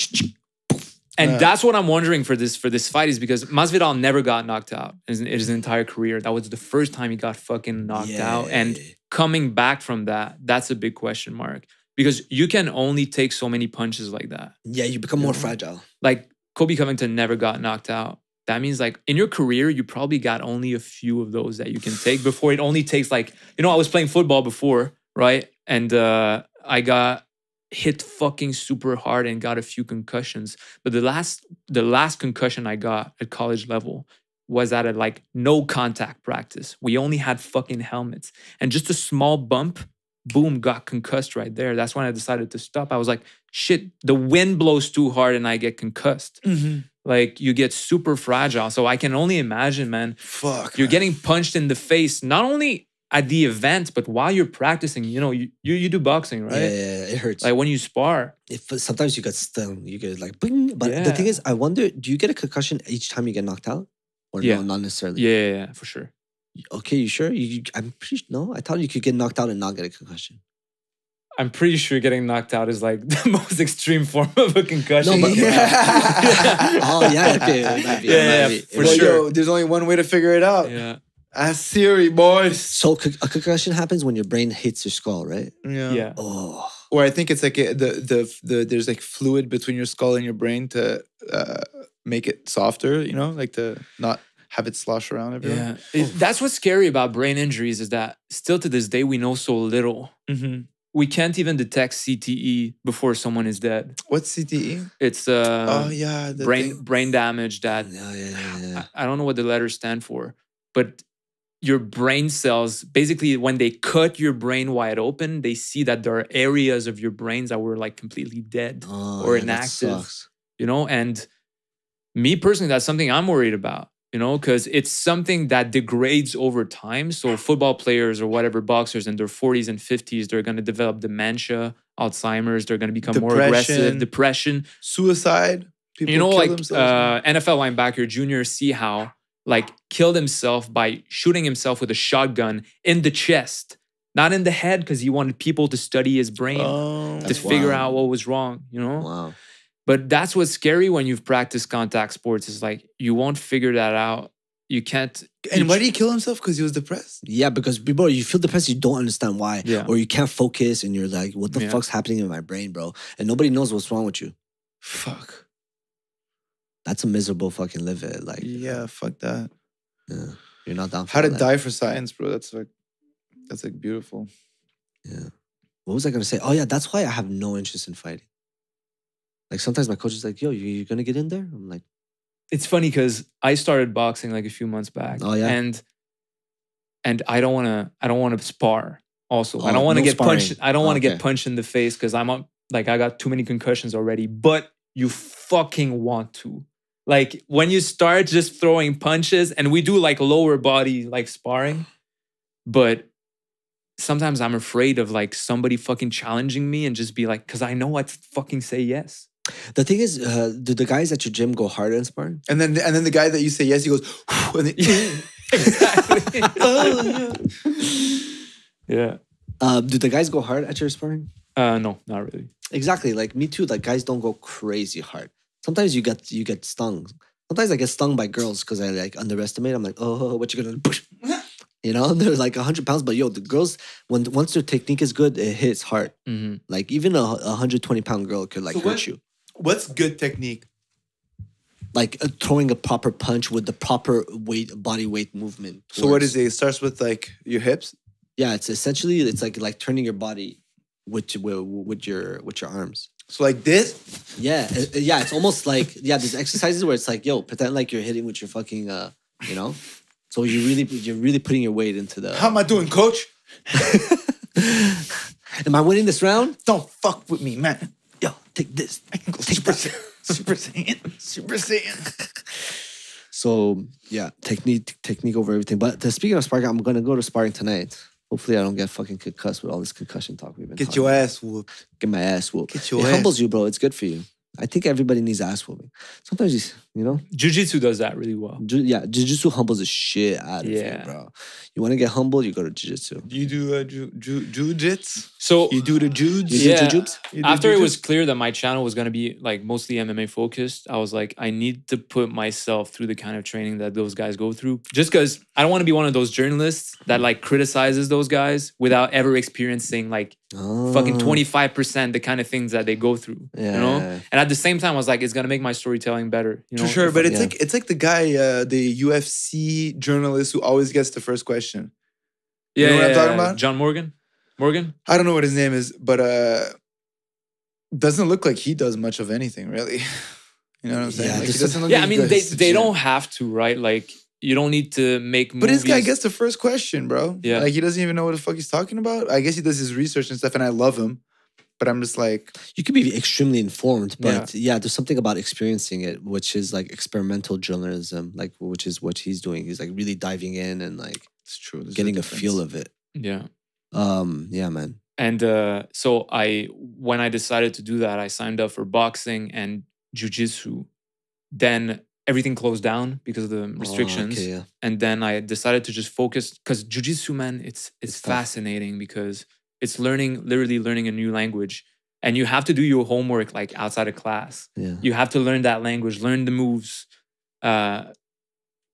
And Yeah. that's what I'm wondering for this for this fight is because Masvidal never got knocked out in his, entire career. That was the first time he got fucking knocked out, and coming back from that, that's a big question mark because you can only take so many punches like that. yeah, you become more Yeah. fragile. like Colby Covington never got knocked out. That means like in your career, you probably got only a few of those that you can take before it only takes like, you know, I was playing football before, right? And uh I got hit fucking super hard and got a few concussions. But the last the last concussion I got at college level was at a like no contact practice. We only had fucking helmets. And just a small bump, boom, got concussed right there. That's when I decided to stop. I was like, shit, the wind blows too hard and I get concussed. Mhm. Like you get super fragile. So I can only imagine, man, Fuck. you're man. getting punched in the face, not only at the event, but while you're practicing. You know, you you, you do boxing, right? Yeah, yeah, yeah, it hurts. Like when you spar. if sometimes you get stung, you get like, bing. But the thing is, I wonder, do you get a concussion each time you get knocked out? or Yeah. no, not necessarily. Yeah, yeah, yeah, for sure. Okay, you sure? You- I'm pretty no. I thought you could get knocked out and not get a concussion. I'm pretty sure getting knocked out is like the most extreme form of a concussion. No, but- Yeah. oh yeah, okay. it be, it Yeah, yeah, for Well, sure. yo, there's only one way to figure it out. yeah, Ask Siri, boys. So a concussion happens when your brain hits your skull, right? Yeah. yeah. Oh, Or I think it's like a, the the the there's like fluid between your skull and your brain to uh, make it softer. You know, like to not have it slosh around everywhere. Yeah, It- that's what's scary about brain injuries is that still to this day we know so little. Mm-hmm. We can't even detect CTE before someone is dead. What's CTE? It's uh, oh yeah, the brain thing. brain damage that yeah, yeah, yeah. I, I don't know what the letters stand for, but your brain cells basically when they cut your brain wide open, they see that there are areas of your brains that were like completely dead. Oh, or inactive. you know and me personally that's something i'm worried about you know because it's something that degrades over time so football players or whatever boxers in their 40s and 50s they're going to develop dementia alzheimer's they're going to become more aggressive Depression. depression Suicide. People you know kill like themselves. uh, nfl linebacker junior Seau like killed himself by shooting himself with a shotgun in the chest not in the head because he wanted people to study his brain Oh. to figure out what was wrong you know Wow. But that's what's scary when you've practiced contact sports is like you won't figure that out. You can't. and why did he kill himself? Because he was depressed. Yeah, because bro, you feel depressed, you don't understand why, Yeah. or you can't focus, and you're like, "What the Yeah. fuck's happening in my brain, bro?" And nobody knows what's wrong with you. Fuck. That's a miserable fucking live it. Like, Yeah, fuck that. yeah, you're not down. For How to die for science, bro. That's like that's like beautiful. Yeah. What was I gonna say? Oh yeah, that's why I have no interest in fighting. Like sometimes my coach is like, "Yo, you, you gonna get in there?" I'm like, It's funny because I started boxing like a few months back. Oh, yeah? And and I don't want to. I don't want to spar. Also, I Oh, don't want to no get punched. I don't want oh, to Okay. get punched in the face because I'm on, like I got too many concussions already. But you fucking want to. Like when you start just throwing punches, and we do like lower body like sparring, but sometimes I'm afraid of like somebody fucking challenging me and just be like, because I know I'd fucking say yes. The thing is, uh, do the guys at your gym go hard in sparring? And then and then the guy that you say yes, he goes, and then, exactly. oh, yeah. yeah. Uh, do the guys go hard at your sparring? Uh, no, not really. Exactly. Like me too. Like guys don't go crazy hard. Sometimes you get you get stung. Sometimes I get stung by girls because I like underestimate. I'm like, oh, what you gonna push? You know, they're like hundred pounds, but yo, the girls when once their technique is good, it hits hard. hmm Like even a, a hundred twenty pound girl could like So hurt what- you. What's good technique? Like uh, throwing a proper punch with the proper weight, body weight movement. So what is it? It starts with like your hips. Yeah, it's essentially it's like like turning your body with with, with your with your arms. So like this. Yeah, it- it- yeah. It's almost like yeah. There's exercises where it's like, yo, pretend like you're hitting with your fucking, uh, you know. So you really you're really putting your weight into the. How am I doing, coach? Am I winning this round? Don't fuck with me, man. Take this. I can go Super Saiyan. Super Saiyan. Super Saiyan. So yeah, technique technique over everything. But speaking of sparring, I'm gonna go to sparring tonight. Hopefully, I don't get fucking concussed with all this concussion talk we've been. Get your about. ass whooped. Get my ass whooped. Get your it ass. humbles you, bro. It's good for you. I think everybody needs ass whooping. Sometimes you, you know, Jiu-Jitsu does that really well. ju- yeah, jujitsu humbles the shit out of Yeah. you, bro. You want to get humbled, you go to jujitsu. You do uh, ju- ju- jujits. So You do the judes. You Yeah. jujutsu? You do after it was clear that my channel was going to be like mostly MMA focused, I was like, I need to put myself through the kind of training that those guys go through. Just because I don't want to be one of those journalists that like criticizes those guys without ever experiencing like fucking Oh. 25% the kind of things that they go through. Yeah. You know? And at the same time, I was like, it's gonna make my storytelling better. You know? For sure, If- but it's yeah. like it's like the guy, uh, the UFC journalist who always gets the first question. yeah, know what I'm yeah, talking yeah. about? John Morgan? Morgan? I don't know what his name is, but uh, doesn't look like he does much of anything really. You know what I'm saying? Yeah, like, doesn't look Yeah, like I mean, they, they gym. don't have to, right? Like, you don't need to make But this guy gets the first question, bro. Yeah. Like he doesn't even know what the fuck he's talking about. I guess he does his research and stuff, and I love him. But I'm just like, you could be extremely informed, but yeah. there's something about experiencing it, which is like experimental journalism, like which is what he's doing. He's like really diving in and like it's true. there's getting a difference. feel of it. Yeah. Um, yeah, man. And uh, so I, when I decided to do that, I signed up for boxing and jujitsu. Then everything closed down because of the restrictions. Oh, okay, yeah. And then I decided to just focus because jujitsu, man, it's it's, It's tough. fascinating because it's learning, literally learning a new language, and you have to do your homework like outside of class. Yeah. You have to learn that language, learn the moves, uh,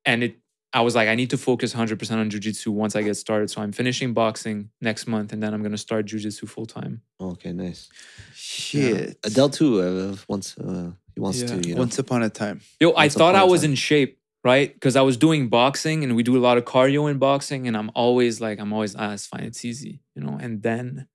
and it. I was like, I need to focus 100% on jujitsu once I get started. So I'm finishing boxing next month, and then I'm gonna start jujitsu full time. Okay, nice. Shit. Adele too uh, wants uh, he wants Yeah, to you know. Once upon a time. Yo, I thought I was time. in shape, right? Because I was doing boxing and we do a lot of cardio in boxing, and I'm always like, I'm always, ah, it's fine, it's easy, you know. And then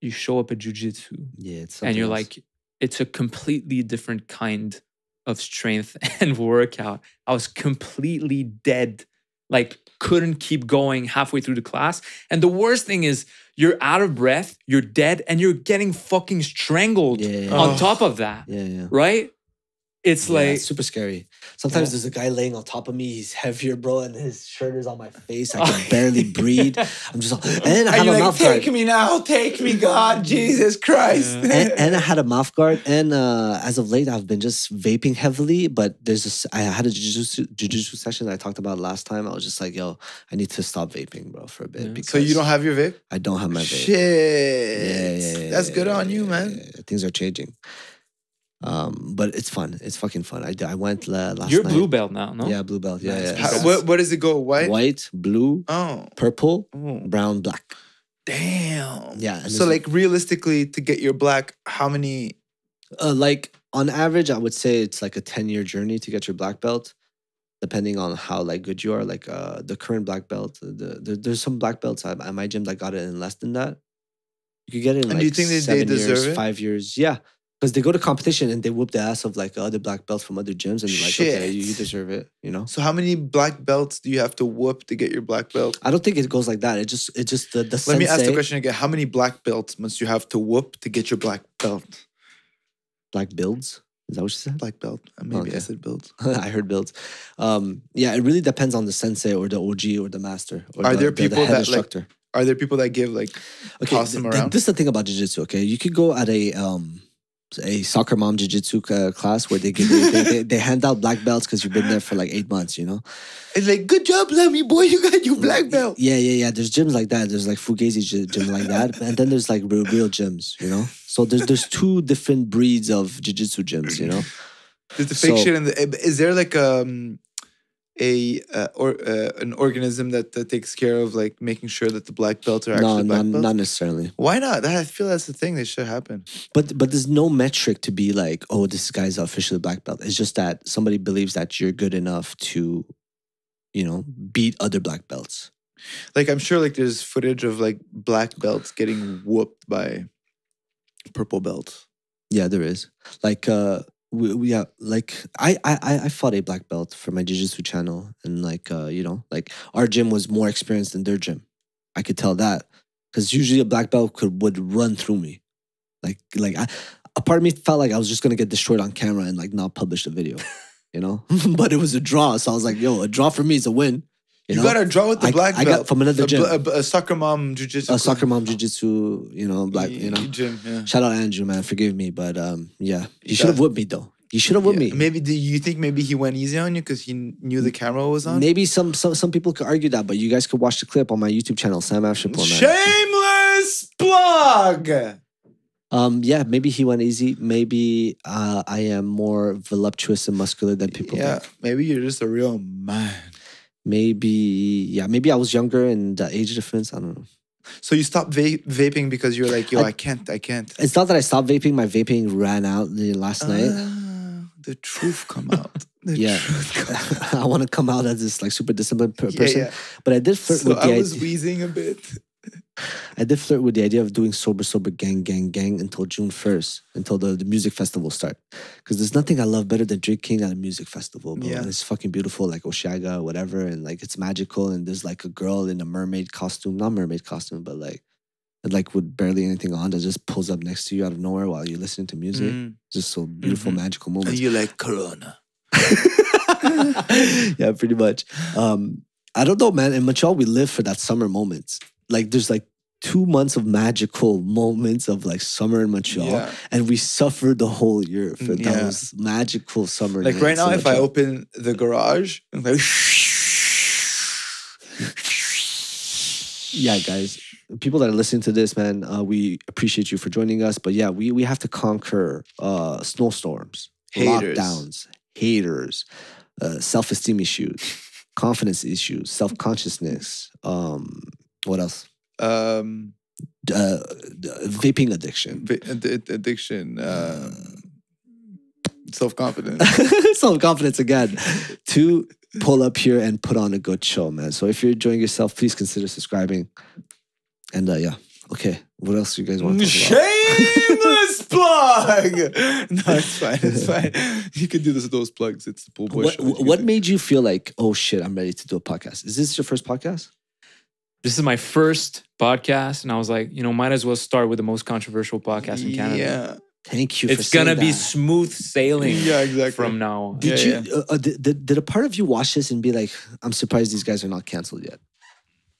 you show up at jujitsu, yeah, it's and you're else. like, it's a completely different kind of strength and workout. I was completely dead, like couldn't keep going halfway through the class. And the worst thing is, you're out of breath, you're dead, and you're getting fucking strangled Yeah, yeah, yeah. on Oh. top of that, yeah, yeah. right? It's Yeah, like it's super scary. Sometimes Yeah. there's a guy laying on top of me. He's heavier, bro, and his shirt is on my face. I can barely breathe. I'm just, like, and I you a like, mouth take me now, take me, God, Jesus Christ. Yeah. and, and I had a mouth guard, and uh, as of late, I've been just vaping heavily. But there's this, I had a jujitsu, jujitsu session I talked about last time. I was just like, yo, I need to stop vaping, bro, for a bit. Because so you don't have your vape? I don't have my vape. Shit. That's good on you, man. Things are changing. Um, but it's fun. It's fucking fun. I, I went uh, last you're night. blue belt now, no? Yeah, blue belt. Yeah, Nice. yeah. How- How, what, what does it go? White? White, blue, Oh. purple, oh. brown, black. Damn. Yeah, So, like, realistically, to get your black, how many? Uh, like on average, I would say it's like a ten year journey to get your black belt, depending on how like good you are. Like uh, the current black belt, the, the there's some black belts at, at my gym that got it in less than that. You could get it in And like do you think that they seven years, deserve it? five years. Yeah, because they go to competition and they whoop the ass of like other black belts from other gyms, and like, okay, you, you deserve it. You know. So, how many black belts do you have to whoop to get your black belt? I don't think it goes like that. It just it just the the Let me ask the question again. How many black belts must you have to whoop to get your black belt? Black builds. Is that what you said? Black belt. Uh, Maybe I Okay. said build. I heard builds. Um, yeah, it really depends on the sensei or the OG or the master. Or Are the, there the- the people head that, like, instructor. Are there people that give like okay, toss them th- around? this is the thing about jiu-jitsu, okay? You could go at a um a soccer mom jiu-jitsu uh, class where they give you, they, they, they hand out black belts because you've been there for like eight months, you know? It's like, good job, Lemmy boy, you got your black belt. Yeah, yeah, yeah. There's gyms like that. There's like Fugazi gym like that, and then there's like real, real gyms, you know. So there's there's two different breeds of jiu-jitsu gyms, you know. There's the fake So- shit. And the, is there like um a uh, or uh, an organism that, that takes care of like making sure that the black belts are No, actually black not, belts? not necessarily. Why not? That, I feel that's the thing that should happen. But but there's no metric to be like, oh, this guy's officially black belt. It's just that somebody believes that you're good enough to, you know, beat other black belts. Like I'm sure like there's footage of like black belts getting whooped by purple belts. Yeah, there is. Like uh we, we yeah, like I, I I fought a black belt for my jiu-jitsu channel and like uh, you know, like our gym was more experienced than their gym. I could tell that. Cause usually a black belt could would run through me. Like like I a part of me felt like I was just gonna get destroyed on camera and like not publish the video. You know? but it was a draw. So I was like, yo, a draw for me is a win. You, know? got to draw with the I- black I got from another a, gym. a, a soccer mom jujitsu. a soccer mom jiu-jitsu, you know, black, you know. gym. Yeah. Shout out Andrew, man. Forgive me, but um, yeah, Yeah. should have whipped me though. He should have whipped Yeah. me. Maybe do you think maybe he went easy on you because he knew the camera was on? Maybe some, some some people could argue that, but you guys could watch the clip on my YouTube channel, Sam man. Shameless plug. Um, yeah, maybe he went easy. Maybe uh, I am more voluptuous and muscular than people Yeah, think. maybe you're just a real man. Maybe, yeah, maybe I was younger and the age difference. I don't know. So you stopped va- vaping because you're like, yo, I- I, can't, I can't. It's not that I stopped vaping. My vaping ran out the last night. Ah, the truth come out. The Yeah. truth come out. I want to come out as this like super disciplined per- Yeah, person, yeah. but I did flirt So with the I was idea. wheezing a bit. I did flirt with the idea of doing sober, sober, gang, gang, gang until June first, until the, the music festival start. Because there's nothing I love better than drinking at a music festival, bro. Yeah. And it's fucking beautiful, like Osheaga whatever, and like it's magical. And there's like a girl in a mermaid costume, not mermaid costume, but like, like with barely anything on, that just pulls up next to you out of nowhere while you're listening to music. Mm. Just so beautiful, Mhm. magical And moments. you like Corona. yeah, pretty much. Um, I don't know, man. In Montreal, we live for that summer moments. Like, there's like two months of magical moments of like summer in Montreal, Yeah. and we suffered the whole year for Yeah. those magical summer. Like right now, if I open the garage, I'm like, yeah, guys, people that are listening to this, man, uh, we appreciate you for joining us. But yeah, we we have to conquer uh, snowstorms, Haters. lockdowns, haters, uh, self esteem issues, confidence issues, self consciousness. Um, what else? Um, Uh, vaping addiction. vi- ad- ad- addiction, uh, self confidence. self confidence again. To pull up here and put on a good show, man. So if you're enjoying yourself, please consider subscribing. And uh, yeah, okay. What else do you guys want to talk? Shameless plug. No, it's fine. It's fine. You can do this with those plugs. It's the pool boy What. What made you feel like, oh shit, I'm ready to do a podcast? Is this your first podcast? This is my first podcast, and I was like, you know, might as well start with the most controversial podcast in Canada. Yeah. Thank you. for It's gonna saying be that. smooth sailing Yeah, exactly. from now on. Did Yeah, you? Uh, uh, did, did, did a part of you watch this and be like, I'm surprised these guys are not canceled yet?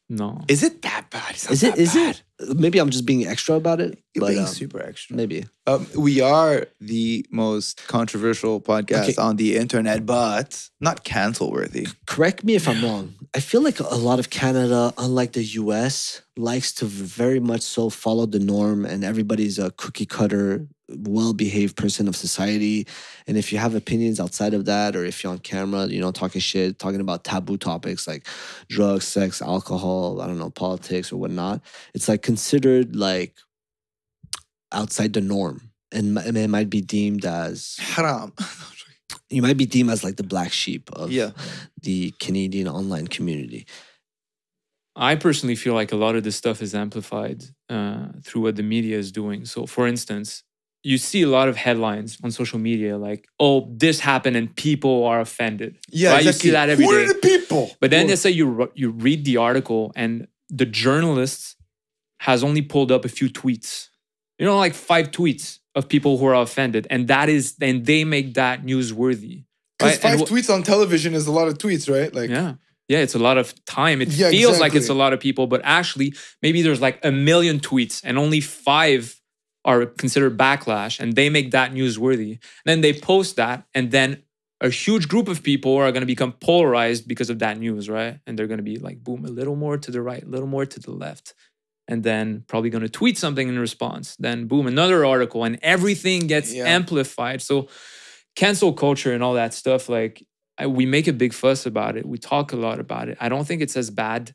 No. Is it that bad? It's not Is it? that Is bad. it? Maybe I'm just being extra about it. You're But being um, super extra. maybe. Um, we are the most controversial podcast Okay. on the internet, but not cancel worthy. correct me if I'm wrong. I feel like a lot of Canada, unlike the US, likes to very much so follow the norm and everybody's a cookie cutter, well behaved person of society. And if you have opinions outside of that, or if you're on camera, you know, talking shit, talking about taboo topics like drugs, sex, alcohol, I don't know, politics or whatnot, it's like considered like outside the norm. And it might be deemed as Haram. you might be deemed as like the black sheep of yeah. the Canadian online community. I personally feel like a lot of this stuff is amplified uh, through what the media is doing. So, for instance, you see a lot of headlines on social media like, "Oh, this happened and people are offended." Yeah. Right? You see that every Who day. are the people? But then they say you you read the article and the journalist has only pulled up a few tweets. You know, like five tweets of people who are offended, and that is then they make that newsworthy. Because right? five And tweets on television is a lot of tweets, right? Like, Yeah. Yeah, it's a lot of time. It Yeah, feels like it's a lot of people, but actually, maybe there's like a million tweets and only five are considered backlash and they make that newsworthy. Then they post that, and then a huge group of people are going to become polarized because of that news, right? And they're going to be like, boom, a little more to the right, a little more to the left. And then probably going to tweet something in response. Then, boom, another article, and everything gets Yeah. amplified. So, cancel culture and all that stuff, like, I, we make a big fuss about it. We talk a lot about it. I don't think it's as bad.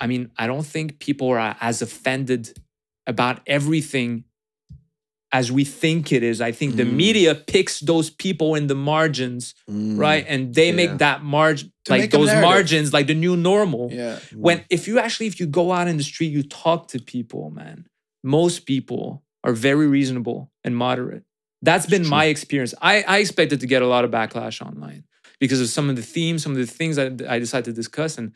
I mean, I don't think people are as offended about everything as we think it is. I think the Mm. media picks those people in the margins, Mm, right? And they yeah. make that margin, like those margins, like the new normal. yeah. When if you actually if you go out in the street, you talk to people, man. Most people are very reasonable and moderate. That's been my experience. I, I expected to get a lot of backlash online because of some of the themes, some of the things that I decided to discuss. And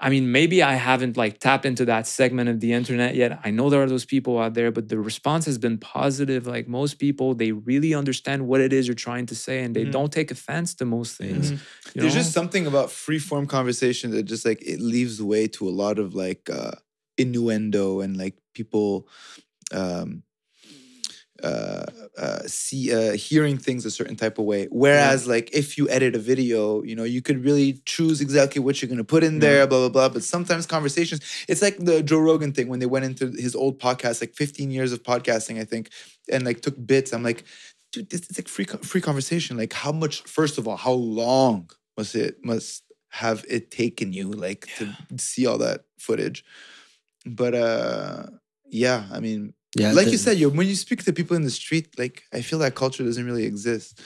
I mean, maybe I haven't like tapped into that segment of the internet yet. I know there are those people out there, but the response has been positive. Like most people, they really understand what it is you're trying to say and they Mhm. don't take offense to most things. Mhm. you There's know? just something about free form conversation that just like it leaves way to a lot of like uh innuendo and like people um uh, uh see uh hearing things a certain type of way. Whereas like if you edit a video you know you could really choose exactly what you're going to put in there blah blah blah. But sometimes conversations it's like the joe rogan thing when they went into his old podcast like 15 years of podcasting i think and like took bits. I'm like dude this is like free free conversation. Like how much first of all how long must it must have it taken you like to see all that footage? But uh yeah i mean yeah, like the- you said, you when you speak to people in the street, like I feel that culture doesn't really exist.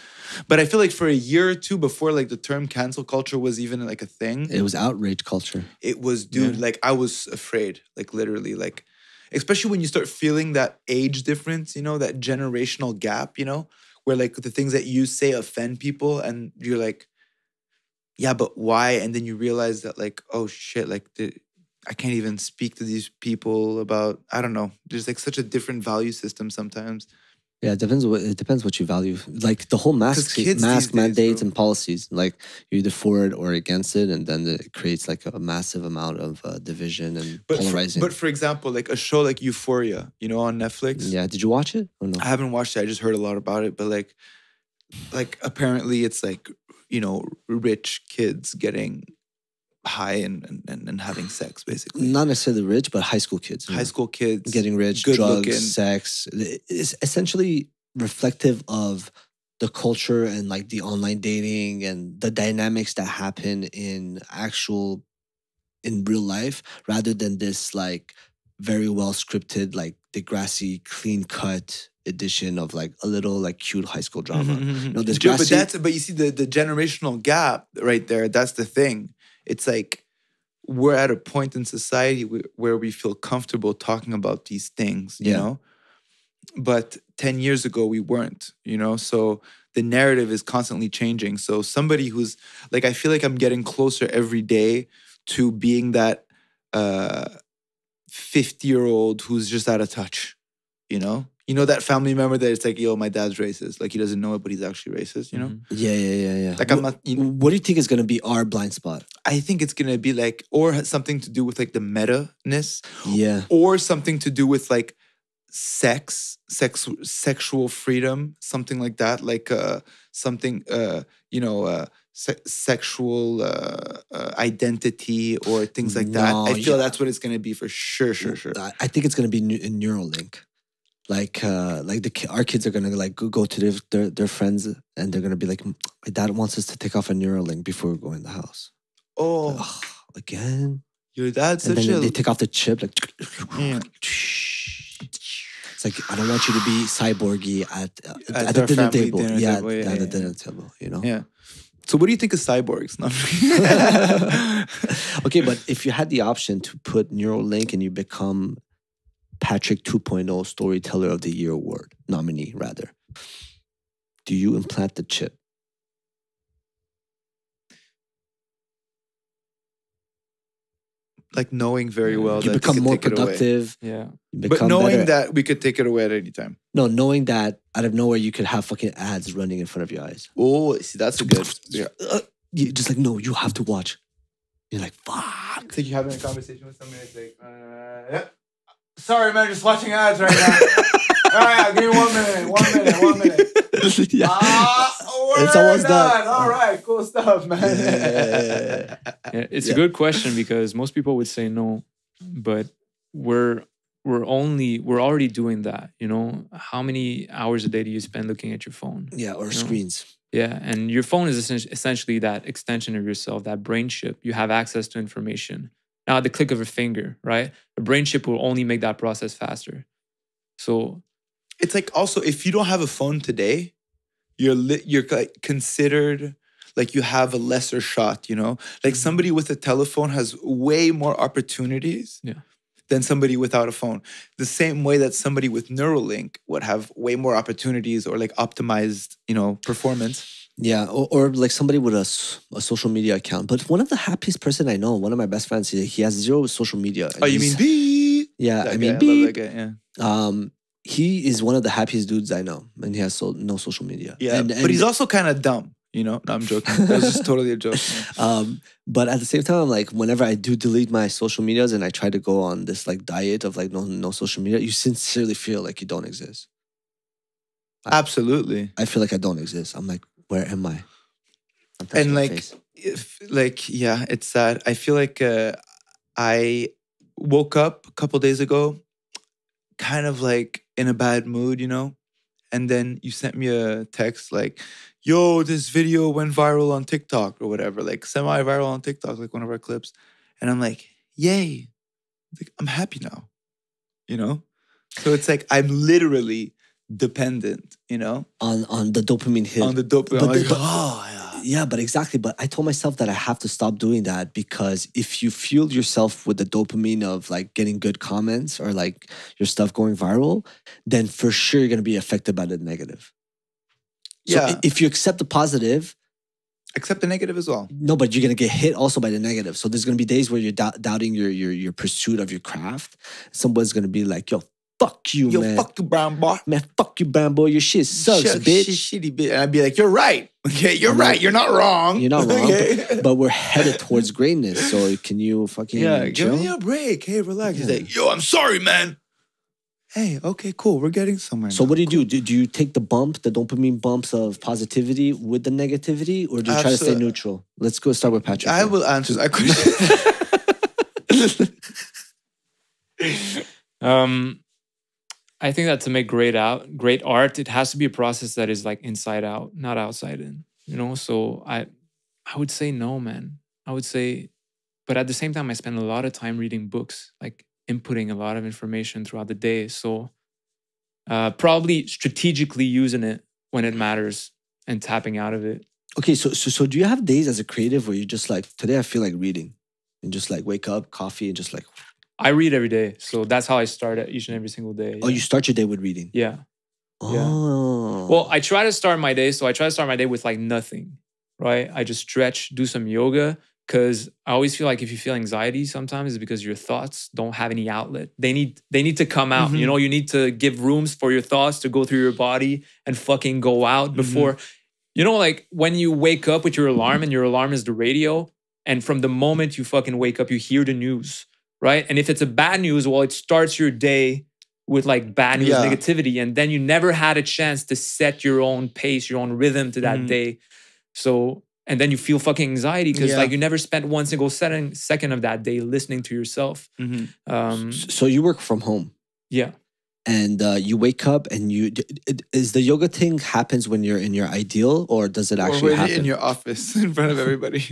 But I feel like for a year or two before like the term cancel culture was even like a thing, it was outrage culture. it was dude, Yeah. like I was afraid, like literally, like especially when you start feeling that age difference, you know, that generational gap, you know, where like the things that you say offend people and you're like, yeah, but why? And then you realize that like, oh shit, like the I can't even speak to these people about I don't know. There's like such a different value system sometimes. Yeah, it depends. What it depends what you value. Like the whole mask mask days, mandates and policies. Like you're either for it or against it, and then it creates like a massive amount of uh, division and But for, polarizing. but for example, like a show like Euphoria, you know, on Netflix. yeah, did you watch it or no? I haven't watched it. I just heard a lot about it. But like, like apparently it's like you know rich kids getting high and and, and, having sex basically. Not necessarily rich, but high school kids. High know, school kids getting rich, good drugs, looking. sex. It's essentially reflective of the culture and like the online dating and the dynamics that happen in actual in real life rather than this like very well scripted like Degrassi clean cut edition of like a little like cute high school drama. Mhm. No, this Joe, but that's but you see the the generational gap right there. That's the thing. It's like we're at a point in society where, we feel comfortable talking about these things, you Yeah. know. But ten years ago we weren't, you know. So the narrative is constantly changing. So somebody who's like, I feel like I'm getting closer every day to being that uh 50 year old who's just out of touch, you know? You know that family member that it's like, yo, my dad's racist. Like he doesn't know it, but he's actually racist, you know? Mhm. yeah, yeah, yeah, yeah. Like I'm not, you know, what do you think is gonna be our blind spot? I think it's gonna be like, or something to do with like the meta-ness, Yeah. or something to do with like sex, sex, sexual freedom, something like that. Like uh something uh, you know, uh se- sexual uh, uh identity or things like that. I feel yeah. that's what it's gonna be for sure, sure, sure. I think it's gonna be in Neuralink. Like, uh, like the our kids are gonna like go, to their, their their friends and they're gonna be like, my dad wants us to take off a Neuralink before we go in the house. Oh, Ugh, again, your dad's and then a they take off the chip. Like, Yeah. it's like I don't want you to be cyborgy at uh, At at, the dinner table. dinner yeah, table, yeah, at the yeah, dinner table. You know. Yeah. So what do you think of cyborgs? Okay, but if you had the option to put Neuralink and you become Patrick 2.0 Storyteller of the Year award nominee, rather, do you implant the chip? like knowing very well you that they become more take productive. Yeah. But knowing better. that we could take it away at any time. no, knowing that out of nowhere you could have fucking ads running in front of your eyes. Oh, see, that's a good. Yeah. Uh, you just like no, you have to watch. You're like fuck. It's like you're having a conversation with somebody. It's like, uh, yeah. Sorry, man, just watching ads right now. All right, give me one minute. One minute. One minute. yeah. Ah, we're It's almost done. done. All right, cool stuff, man. Yeah, yeah, yeah, Yeah, it's Yeah. a good question because most people would say no, but we're we're only we're already doing that. You know, how many hours a day do you spend looking at your phone? yeah, or No. screens. Yeah, and your phone is essentially that extension of yourself, that brain chip. You have access to information now at the click of a finger, right? A brain chip will only make that process faster. So it's like also if you don't have a phone today, you're li- you're considered like you have a lesser shot. You know, like mm-hmm. somebody with a telephone has way more opportunities. Yeah. Than somebody without a phone. The same way that somebody with Neuralink would have way more opportunities or like optimized, you know, performance. Yeah, or, or like somebody with a social media account. But one of the happiest person I know, one of my best friends, he, he has zero social media. Oh, you mean B? Yeah, That I guy, mean, love beep. that guy, yeah. um, he is one of the happiest dudes I know, and he has so, no social media. Yeah, and, but he's also kind of dumb. You know, no, I'm joking. That's just totally a joke. Um, but at the same time, like whenever I do delete my social medias and I try to go on this like diet of like no no social media, you sincerely feel like you don't exist. Absolutely. I feel like I don't exist. I'm like, where am I? And like face. if like yeah it's sad. I feel like uh i woke up a couple days ago kind of like in a bad mood you know? And then you sent me a text like yo this video went viral on tiktok or whatever like semi-viral on tiktok like one of our clips. And i'm like yay. Like, i'm happy now you know? So it's like i'm literally dependent you know on on the dopamine hit. on the dope But like, but- oh yeah yeah, but exactly. But I told myself that I have to stop doing that because if you fuel yourself with the dopamine of like getting good comments or like your stuff going viral, then for sure you're gonna be affected by the negative. So Yeah. if you accept the positive, accept the negative as well no, but you're gonna get hit also by the negative. So there's gonna be days where you're dou- doubting your your your pursuit of your craft. Someone's gonna be like, "Yo, fuck you, Yo, man. fuck you, brown boy. Man, fuck you, brown boy. Your shit sucks, Shut- bitch. shit- shitty bitch. And I'd be like, you're right. Okay, you're I'm right. like, You're not wrong. You're not wrong, Okay? but we're headed towards greatness. So can you fucking yeah, give me a break. Hey, relax. He's like, yo, I'm sorry, man. Hey, okay, cool. We're getting somewhere. So now. what do you do? do? Do you take the bump, the dopamine bumps of positivity with the negativity, or do you try to stay neutral? Let's go start with Patrick. I here. will answer that question. Um, I think that to make great out great art, it has to be a process that is like inside out, not outside in. You know, so I I would say no, man. I would say, but at the same time, I spend a lot of time reading books, like inputting a lot of information throughout the day. So uh, probably strategically using it when it matters and tapping out of it. okay, so, so so do you have days as a creative where you're just like today I feel like reading, and just like wake up, coffee, and just like I read every day, so that's how I start it each and every single day. oh, yeah. you start your day with reading. yeah. Yeah. Oh, Well, I try to start my day. So I try to start my day with like nothing, right? I just stretch, do some yoga. Cause I always feel like if you feel anxiety sometimes it's because your thoughts don't have any outlet. They need they need to come out. You Mhm. know, you need to give rooms for your thoughts to go through your body and fucking go out before you know, like when you wake up with your alarm and your alarm is the radio, and from the moment you fucking wake up, you hear the news, right? And if it's a bad news, well, it starts your day with like bad news, Yeah. negativity, and then you never had a chance to set your own pace, your own rhythm to that Mhm. day. So, and then you feel fucking anxiety because Yeah. like you never spent one single second, second of that day listening to yourself. Mhm. Um, so you work from home. yeah. and uh, you wake up and you d- d- is the yoga thing happens when you're in your ideal or does it Or actually when happen in your office in front of everybody.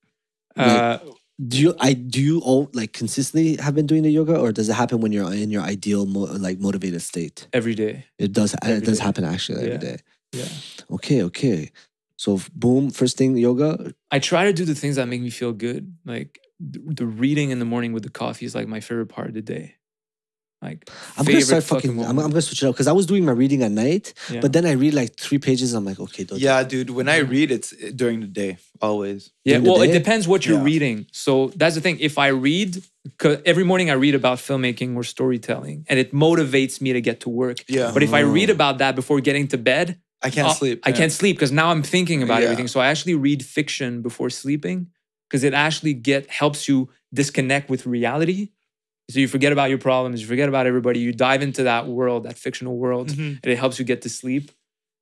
Uh, do you i do you all like consistently have been doing the yoga or does it happen when you're in your ideal mo- like motivated state every day. it does uh, it does day. happen actually every Yeah. day Yeah. okay okay so boom first thing yoga I try to do the things that make me feel good. Like the reading in the morning with the coffee is like my favorite part of the day. Like i'm gonna start fucking, I'm, I'm gonna switch it up because i was doing my reading at night Yeah. but then i read like three pages i'm like okay those- yeah, dude. When I read, it's during the day, always. Yeah, during the well, it depends what you're Yeah. reading. So that's the thing. If I read, 'cause every morning I read about filmmaking or storytelling, and it motivates me to get to work. Yeah. But if I read Oh. about that before getting to bed, I can't uh, sleep. I yeah. can't sleep because now I'm thinking about Yeah. everything. So I actually read fiction before sleeping because it actually get helps you disconnect with reality. So you forget about your problems, you forget about everybody, you dive into that world, that fictional world, Mhm. and it helps you get to sleep.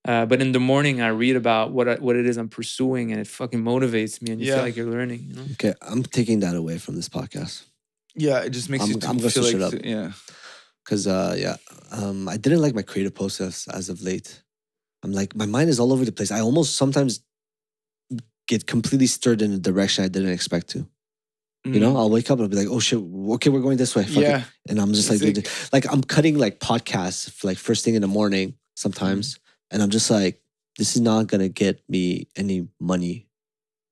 Uh, but in the morning, I read about what I, what it is I'm pursuing, and it fucking motivates me, and you Yeah. feel like you're learning. You know. okay i'm taking that away from this podcast Yeah, it just makes I'm- you I'm feel like it up. yeah. because uh yeah um i didn't like my creative process as of late i'm like my mind is all over the place i almost sometimes get completely stirred in a direction i didn't expect to you know i'll wake up and i'll be like oh shit okay we're going this way Fuck it. Mm. yeah. and i'm just like, It's dude, like i'm cutting like podcasts like first thing in the morning sometimes and i'm just like this is not gonna get me any money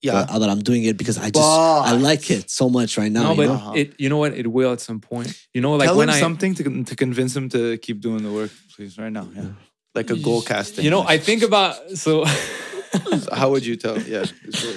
Yeah. but, but i'm doing it because i just i like it so much right now no, you but know? Uh-huh. it you know what? It will at some point. You know, like Tell when him I something to, to convince him to keep doing the work, please, right now. Yeah. Like a goal casting. you know, I think about so. How would you tell? Yeah.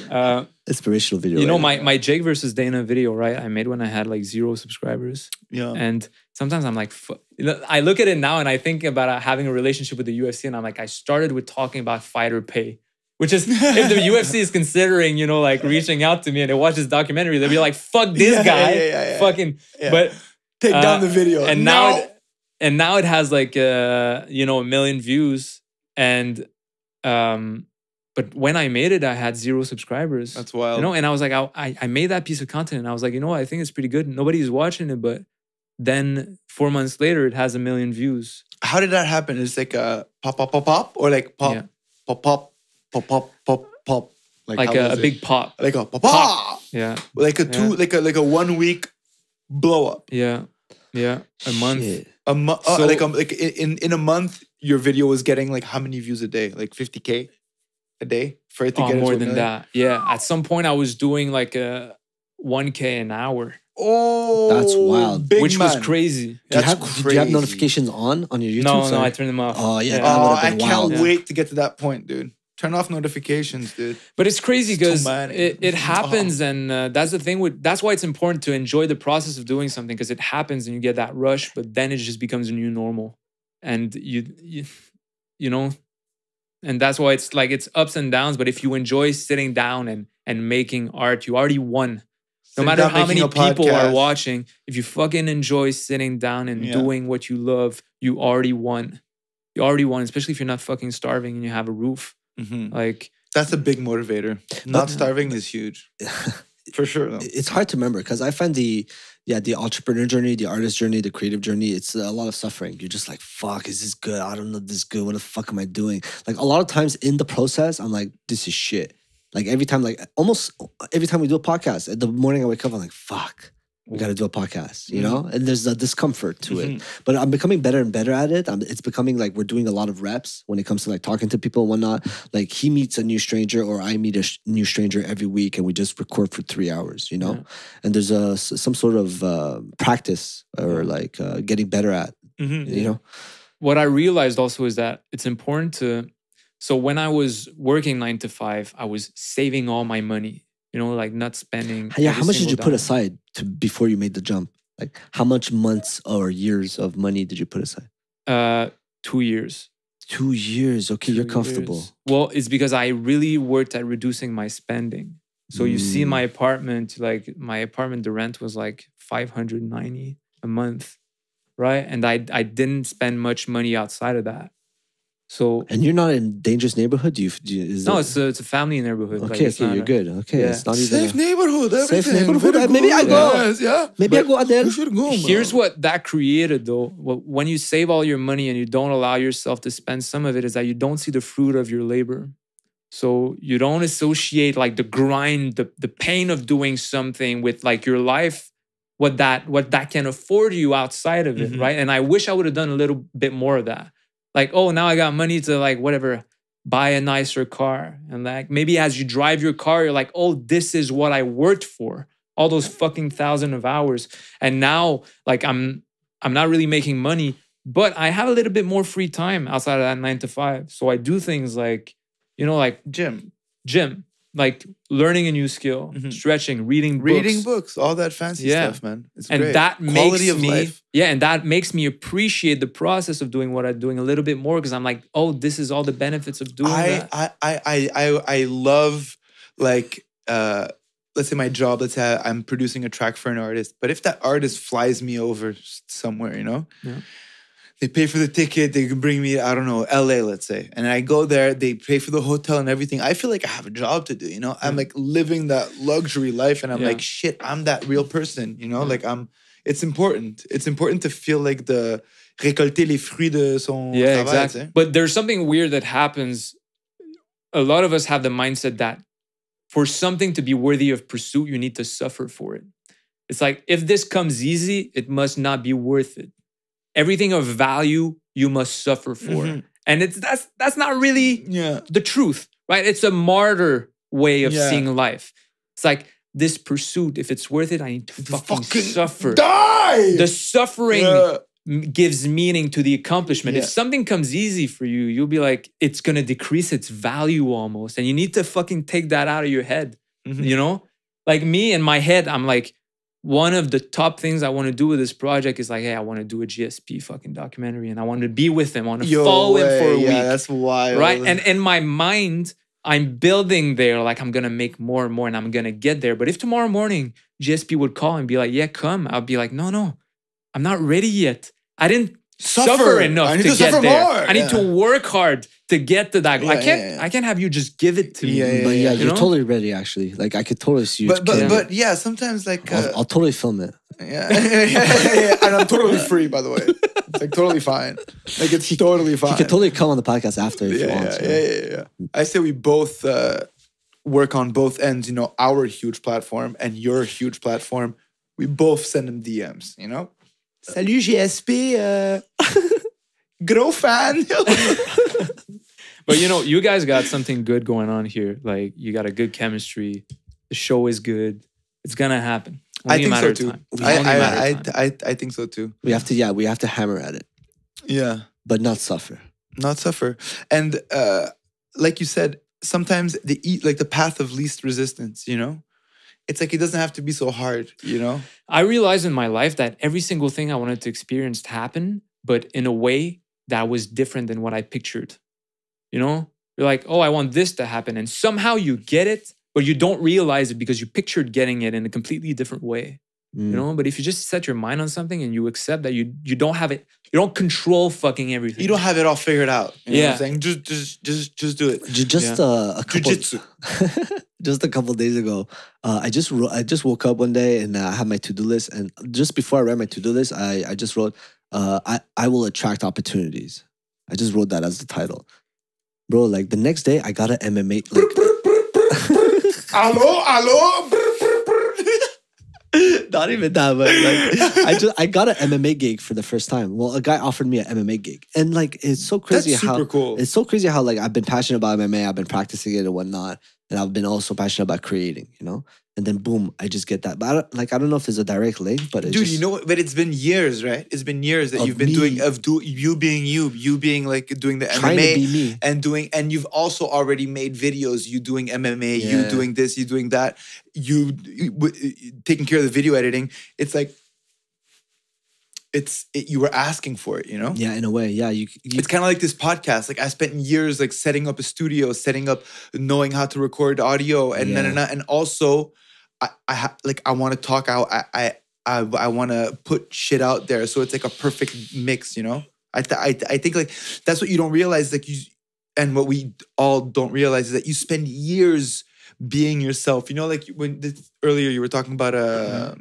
uh, inspirational video you know, right my my Jake versus Dana video, right? I made when I had like zero subscribers, yeah. and sometimes I'm like, fu- I look at it now and I think about uh, having a relationship with the UFC, and I'm like, I started with talking about fighter pay. Which is if the UFC is considering, you know, like reaching out to me and they watch this documentary, they'll be like, "Fuck this Yeah, guy, yeah, yeah, yeah. fucking." Yeah. But Take down uh, the video. and No! now it, and now it has like uh you know a million views and um but when i made it i had zero subscribers That's wild. you know and i was like I, I made that piece of content and i was like you know what i think it's pretty good nobody's watching it but then four months later it has a million views How did that happen? It's like a pop, pop, pop, pop, or like pop, Yeah. pop, pop, pop, pop, pop, pop. like how a, a big pop like a pop, Pop. yeah like a two, Yeah. like a like a one week blow up. yeah yeah a month Shit. A month, uh, So- like a, like in in a month, your video was getting like how many views a day? Like fifty k a day for it to oh, get more into than million? that yeah at some point i was doing like a 1k an hour Oh, That's wild. big which was crazy Do you, That's have, do you have notifications on on your YouTube? no no i turned them off Oh, yeah, that Oh, I been can't wild. Yeah. wait to get to that point, dude. Turn off notifications, dude. But it's crazy because many. it, it Oh. happens, and uh, that's the thing with that's why it's important to enjoy the process of doing something because it happens and you get that rush, but then it just becomes a new normal, and you you, you know, and that's why it's like it's ups and downs. But if you enjoy sitting down and and making art, you already won. No Sitting matter how many people are watching, if you fucking enjoy sitting down and Yeah. doing what you love, you already won. You already won, especially if you're not fucking starving and you have a roof. Mhm. Like That's a big motivator. Not starving is huge. For sure. Though. it's hard to remember because I find the yeah the entrepreneur journey, the artist journey, the creative journey. It's a lot of suffering. You're just like, fuck, is this good? I don't know if this is good. What the fuck am I doing? Like a lot of times in the process, I'm like, this is shit. Like every time, like almost every time we do a podcast, in the morning I wake up, I'm like, fuck. We got to do a podcast, you know, and there's a discomfort to it. But I'm becoming better and better at it. Um it's becoming like we're doing a lot of reps when it comes to like talking to people and whatnot. Like he meets a new stranger or I meet a sh- new stranger every week, and we just record for three hours, you know. Yeah. And there's a some sort of uh, practice or like uh, getting better at, Mhm. you know. what I realized also is that it's important to. So when I was working nine to five, I was saving all my money. You know, like not spending. Yeah, how much did you put dime. aside to before you made the jump? Like how much months or years of money did you put aside? Uh, two years. Two years. Okay, you're comfortable. years. Well, it's because I really worked at reducing my spending. So you see Mm. my apartment, like my apartment, the rent was like 590 a month, right? And I I didn't spend much money outside of that. So And you're not in dangerous neighborhood. Do you? Do you is no, it's a, it's a family neighborhood. okay. it's okay, not you're a- good. Okay, Yeah. it's not even. Safe a- neighborhood. Safe neighborhood. Very Uh, maybe I go. Yes, yeah. Maybe I go out there. You should go. Here's bro. what that created though. When you save all your money and you don't allow yourself to spend some of it, is that you don't see the fruit of your labor. So you don't associate like the grind, the, the pain of doing something with like your life, what that what that can afford you outside of it, Mhm. right? And I wish I would have done a little bit more of that. Like, oh, now I got money to like whatever, buy a nicer car. And like maybe as you drive your car, you're like, oh, this is what I worked for. All those fucking thousand of hours. And now like I'm I'm not really making money, but I have a little bit more free time outside of that nine to five. So I do things like, you know, like Jim, gym, like learning a new skill, Mhm. stretching, reading books. reading books, all that fancy Yeah. stuff, man. It's and great. that Quality makes of me life. yeah and that makes me appreciate the process of doing what i'm doing a little bit more because i'm like oh this is all the benefits of doing I, that I, I, I, I, I love like uh let's say my job, let's say I'm producing a track for an artist, but if that artist flies me over somewhere, you know, Yeah. They pay for the ticket, they can bring me, I don't know, LA, let's say, and I go there, they pay for the hotel and everything. I feel like I have a job to do, you know, I'm like living that luxury life, and I'm Yeah. like, shit, I'm that real person, you know, Yeah. like I'm. It's important. It's important to feel like the récolter les fruits de son yeah travail, exactly but there's something weird that happens a lot of us have the mindset that for something to be worthy of pursuit you need to suffer for it it's like if this comes easy it must not be worth it everything of value you must suffer for Mhm. and it's that's that's not really Yeah. the truth, right? It's a martyr way of Yeah. seeing life. It's like this pursuit, if it's worth it, I need to fucking, suffer. Die. The suffering Yeah. gives meaning to the accomplishment. If something comes easy for you, you'll be like, it's gonna decrease its value almost. And you need to fucking take that out of your head. Mhm. You know? Like me in my head, I'm like, one of the top things I want to do with this project is like, hey, I want to do a GSP fucking documentary and I want to be with him. I want to Yo follow him for a way, yeah, week. That's wild. right? And in my mind i'm building there like i'm gonna make more and more and i'm gonna get there. But if tomorrow morning gsp would call and be like yeah come i'll be like no no i'm not ready yet. I didn't suffer, Suffer. enough I need to, to get suffer there more. i need to work hard to get to that goal. i can't yeah, yeah. i can't have you just give it to me Yeah, yeah, but yeah, you you're know? totally ready. Actually, like I could totally see you. but but but yeah, sometimes like I'll, uh, I'll totally film it. yeah, yeah, yeah, yeah, and I'm totally free by the way. It's like totally fine. Like it's totally fine. You could totally come on the podcast after if you yeah, want. yeah, you yeah, yeah, yeah. I say we both uh, work on both ends. You know, our huge platform and your huge platform. We both send them DMs. You know. Salut GSP. Uh, gros fan. but you know you guys got something good going on here like you got a good chemistry the show is good it's gonna happen I Only a think matter so too. I, only a matter I. I, I, I think so too. We have to, yeah, we have to hammer at it, Yeah. but not suffer. not suffer and uh like you said sometimes the eat like the path of least resistance. You know, it's like it doesn't have to be so hard. You know. I realized in my life that every single thing I wanted to experience happened, but in a way that was different than what I pictured. You know, you're like, oh, I want this to happen, and somehow you get it, but you don't realize it because you pictured getting it in a completely different way. Mm. You know, but if you just set your mind on something and you accept that you you don't have it, you don't control fucking everything. You don't have it all figured out. You know what Yeah. I'm saying? Just, just, just, just do it. Ju- just uh, a couple Jiu-jitsu. just a couple days ago uh, i just wrote, i just woke up one day and uh, i had my to-do list and just before i read my to-do list i, I just wrote uh, I, I will attract opportunities i just wrote that as the title bro like the next day i got an mma like Hello, hello. not even that but like i just i got an mma gig for the first time. Well a guy offered me an mma gig. And like it's so crazy That's how cool. it's so crazy how like I've been passionate about MMA, I've been practicing it and whatnot, and I've been also passionate about creating, you know. And then boom, I just get that. But I don't, like I don't know if there's a direct link, but Dude, just, you know what? But it's been years, right? It's been years that you've been doing of do you being you, you being like doing the trying MMA me. and doing and you've also already made videos you doing MMA, you doing this, you doing that, you, you w- taking care of the video editing. It's like it's it, you were asking for it, you know? Yeah, in a way, yeah. You, you It's kind of like this podcast. Like I spent years like setting up a studio, setting up, knowing how to record audio, and Yeah. na. and also, I, I ha- like I want to talk out. I I I, I want to put shit out there, so it's like a perfect mix. You know, I th- I I think like that's what you don't realize. Like you, and what we all don't realize is that you spend years being yourself. You know, like when this, earlier you were talking about uh,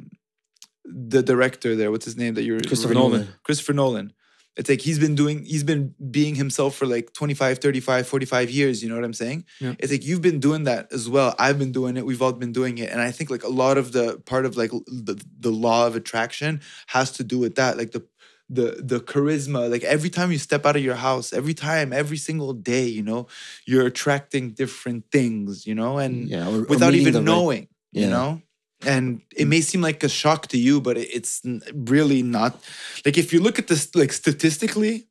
the director there. What's his name that you're Christopher Nolan. Christopher Nolan. It's like he's been doing, he's been being himself for like 25, 35, 45 years. You know what I'm saying? Yeah. It's like you've been doing that as well. I've been doing it. We've all been doing it. And I think like a lot of the part of like the, the law of attraction has to do with that. Like the, the the charisma like every time you step out of your house every time every single day you know you're attracting different things you know and yeah, or- or without meeting even the right- knowing, Yeah. you know? And it may seem like a shock to you, but it's really not. Like if you look at this, like statistically,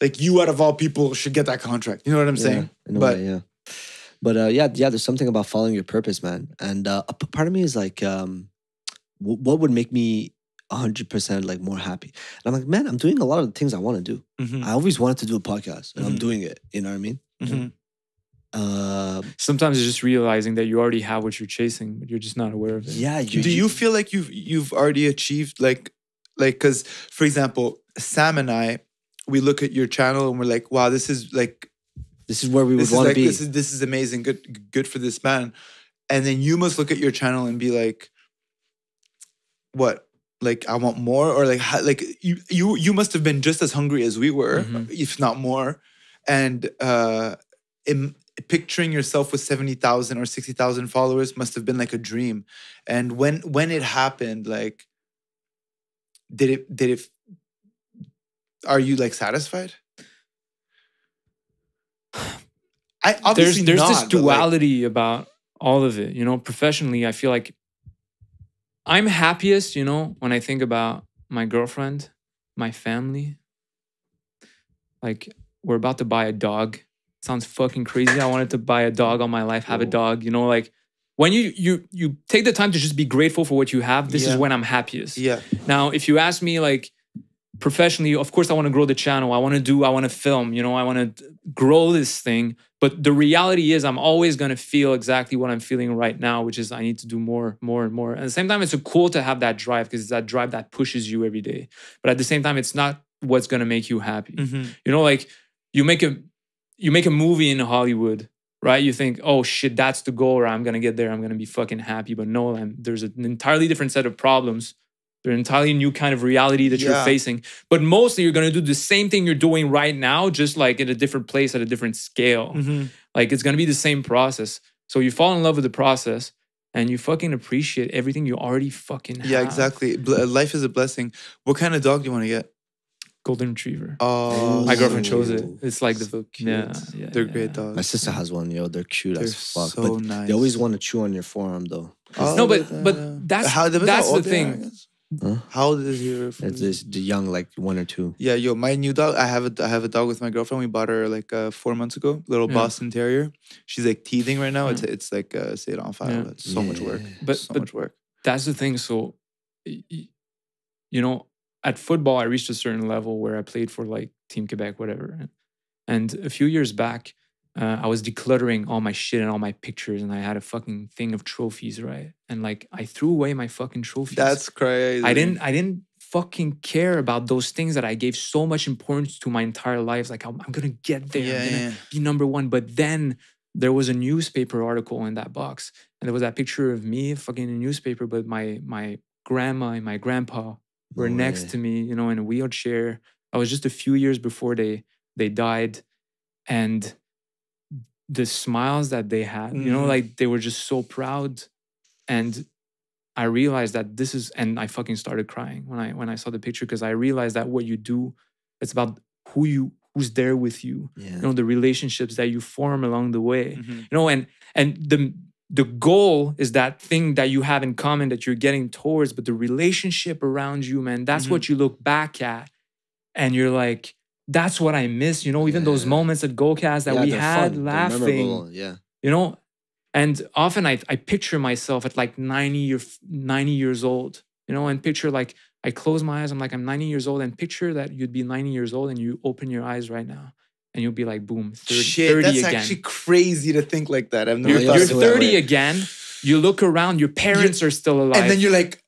like you out of all people should get that contract. You know what I'm saying? Yeah, But way, yeah. But uh, yeah, yeah. There's something about following your purpose, man. And uh, part of me is like, um, w- what would make me hundred percent like more happy? And I'm like, man, I'm doing a lot of the things I want to do. Mhm, I always wanted to do a podcast, and I'm Mhm. doing it. You know what I mean? mhm. Uh, Sometimes it's just realizing that you already have what you're chasing, but you're just not aware of it. yeah. You, do you feel like you've you've already achieved like like because for example, Sam and I, we look at your channel and we're like, wow, this is like This is where we would want to like be. this is this is amazing good good for this man and then you must look at your channel and be like what like i want more or like like you you you must have been just as hungry as we were Mhm. if not more and uh im- picturing yourself with 70,000 or 60,000 followers must have been like a dream and when when it happened like did it did it are you like satisfied I obviously there's not, this but, like- duality about all of it. You know, professionally, I feel like I'm happiest, you know, when I think about my girlfriend, my family. Like we're about to buy a dog. Sounds fucking crazy. I wanted to buy a dog all my life, have a dog. You know, like when you you you take the time to just be grateful for what you have. This Yeah. is when I'm happiest. yeah Now, if you ask me, like professionally, of course, I want to grow the channel. I want to do, I want to film, you know, I want to grow this thing. But the reality is, I'm always going to feel exactly what I'm feeling right now, which is I need to do more, more, and more. At the same time, it's cool to have that drive because it's that drive that pushes you every day. But at the same time, it's not what's going to make you happy. Mhm. You know, like you make a you make a movie in Hollywood, right? You think, oh shit, that's the goal, or I'm gonna get there, I'm gonna be fucking happy. But no, I'm, there's an entirely different set of problems. There's an entirely new kind of reality that you're facing. But mostly you're gonna do the same thing you're doing right now, just like in a different place at a different scale. Mhm. Like it's gonna be the same process. So you fall in love with the process and you fucking appreciate everything you already fucking have. yeah exactly life is a blessing what kind of dog do you want to get Golden retriever. oh My girlfriend chose it. It's like the so cute. yeah, yeah, they're yeah, great yeah. dogs My sister has one, yo. They're cute they're as fuck. so but nice they always want to chew on your forearm, though. Oh, No, but but that's how- that's how the old they are, I thing. guess. Huh? How old is your? It's this, the young, like one or two. Yeah, yo, my new dog. I have a I have a dog with my girlfriend. We bought her like uh, four months ago. Little Yeah. Boston Terrier. She's like teething right now. It's it's like uh, c'est l'enfer. Yeah. It's so much work. But- so but- much work. that's the thing. So, y- y- you know, at football, I reached a certain level where I played for like Team Quebec, whatever. And, a few years back, uh, I was decluttering all my shit and all my pictures, and I had a fucking thing of trophies, right? And like, I threw away my fucking trophies. That's crazy. I didn't. I didn't fucking care about those things that I gave so much importance to my entire life. Like, I'm, I'm gonna get there. Yeah, I'm gonna yeah. be number one. But then there was a newspaper article in that box, and there was that picture of me fucking in a newspaper, but my my grandma and my grandpa were No next to me, you know, in a wheelchair. I was just a few years before they they died, and the smiles that they had, you know, Mhm. like they were just so proud, and I realized that this is, and I fucking started crying when I when I saw the picture because I realized that what you do, it's about who you who's there with you, Yeah. you know, the relationships that you form along the way Mhm. you know and and the the goal is that thing that you have in common that you're getting towards but the relationship around you man that's what you look back at and you're like that's what i miss you know even those Yeah. moments at goalcast that Yeah, we had fun, laughing Yeah. you know and often I, I picture myself at like 90 year, 90 years old you know and picture like i close my eyes i'm like i'm 90 years old and picture that you'd be 90 years old and you open your eyes right now and you'll be like boom 30, Shit, 30 that's again actually crazy to think like that. I've never you're, thought you're of it so that 30 way. again. You look around, your parents are still alive. and then you're like,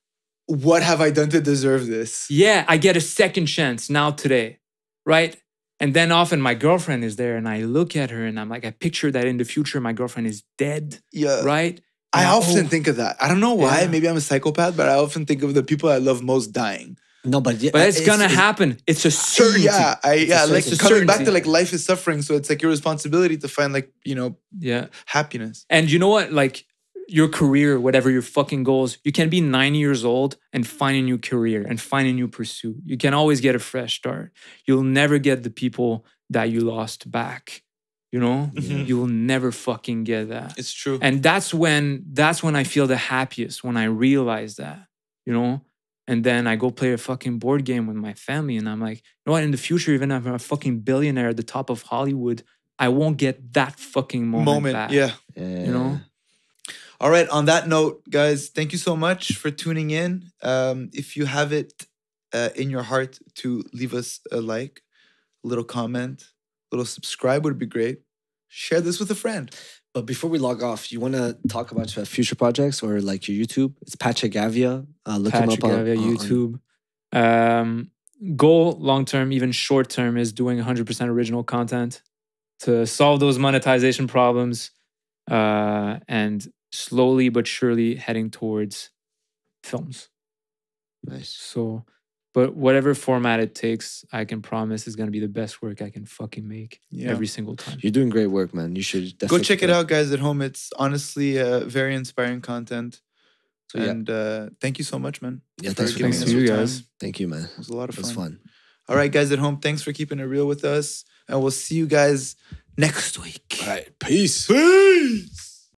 what have I done to deserve this? yeah, I get a second chance now today, right? And then often my girlfriend is there and I look at her and I'm like, I picture that in the future my girlfriend is dead, Yeah. right? I often oh, think of that. I don't know why. Yeah. Maybe I'm a psychopath, but I often think of the people I love most dying. No, but yeah, But it's, gonna happen. It's a certainty. Yeah, I yeah, a- like it's a coming back to like life is suffering, so it's like your responsibility to find like you know Yeah. happiness. And you know what? Like your career, whatever your fucking goals, you can be 90 years old and find a new career and find a new pursuit. You can always get a fresh start. You'll never get the people that you lost back. You know? Mhm. You will never fucking get that. It's true. And that's when that's when I feel the happiest when I realize that, you know? And then I go play a fucking board game with my family and I'm like, you know what, in the future, even if I'm a fucking billionaire at the top of Hollywood, I won't get that fucking moment. Moment, back. yeah. You know? All right. On that note, guys, thank you so much for tuning in. Um, if you have it uh, in your heart to leave us a like, a little comment, a little subscribe would be great. Share this with a friend. But before we log off, you want to talk about your future projects or like your YouTube? It's Patrick Gavia. Uh, look Patrick him up on, Gavia, on- YouTube. Um, goal long term, even short term, is doing 100% original content to solve those monetization problems uh, and slowly but surely heading towards films. Nice. So, but whatever format it takes, I can promise is going to be the best work I can fucking make Yeah. every single time. You're doing great work, man. You should Go check keep it out, guys, at home. It's honestly uh, very inspiring content. So yeah, and uh, thank you so much, man. yeah. Thanks for Thanks coming. to you guys. time. Thank you, man. It was a lot of It was fun. fun. All right, guys at home, thanks for keeping it real with us. And we'll see you guys next week. All right. Peace. Peace.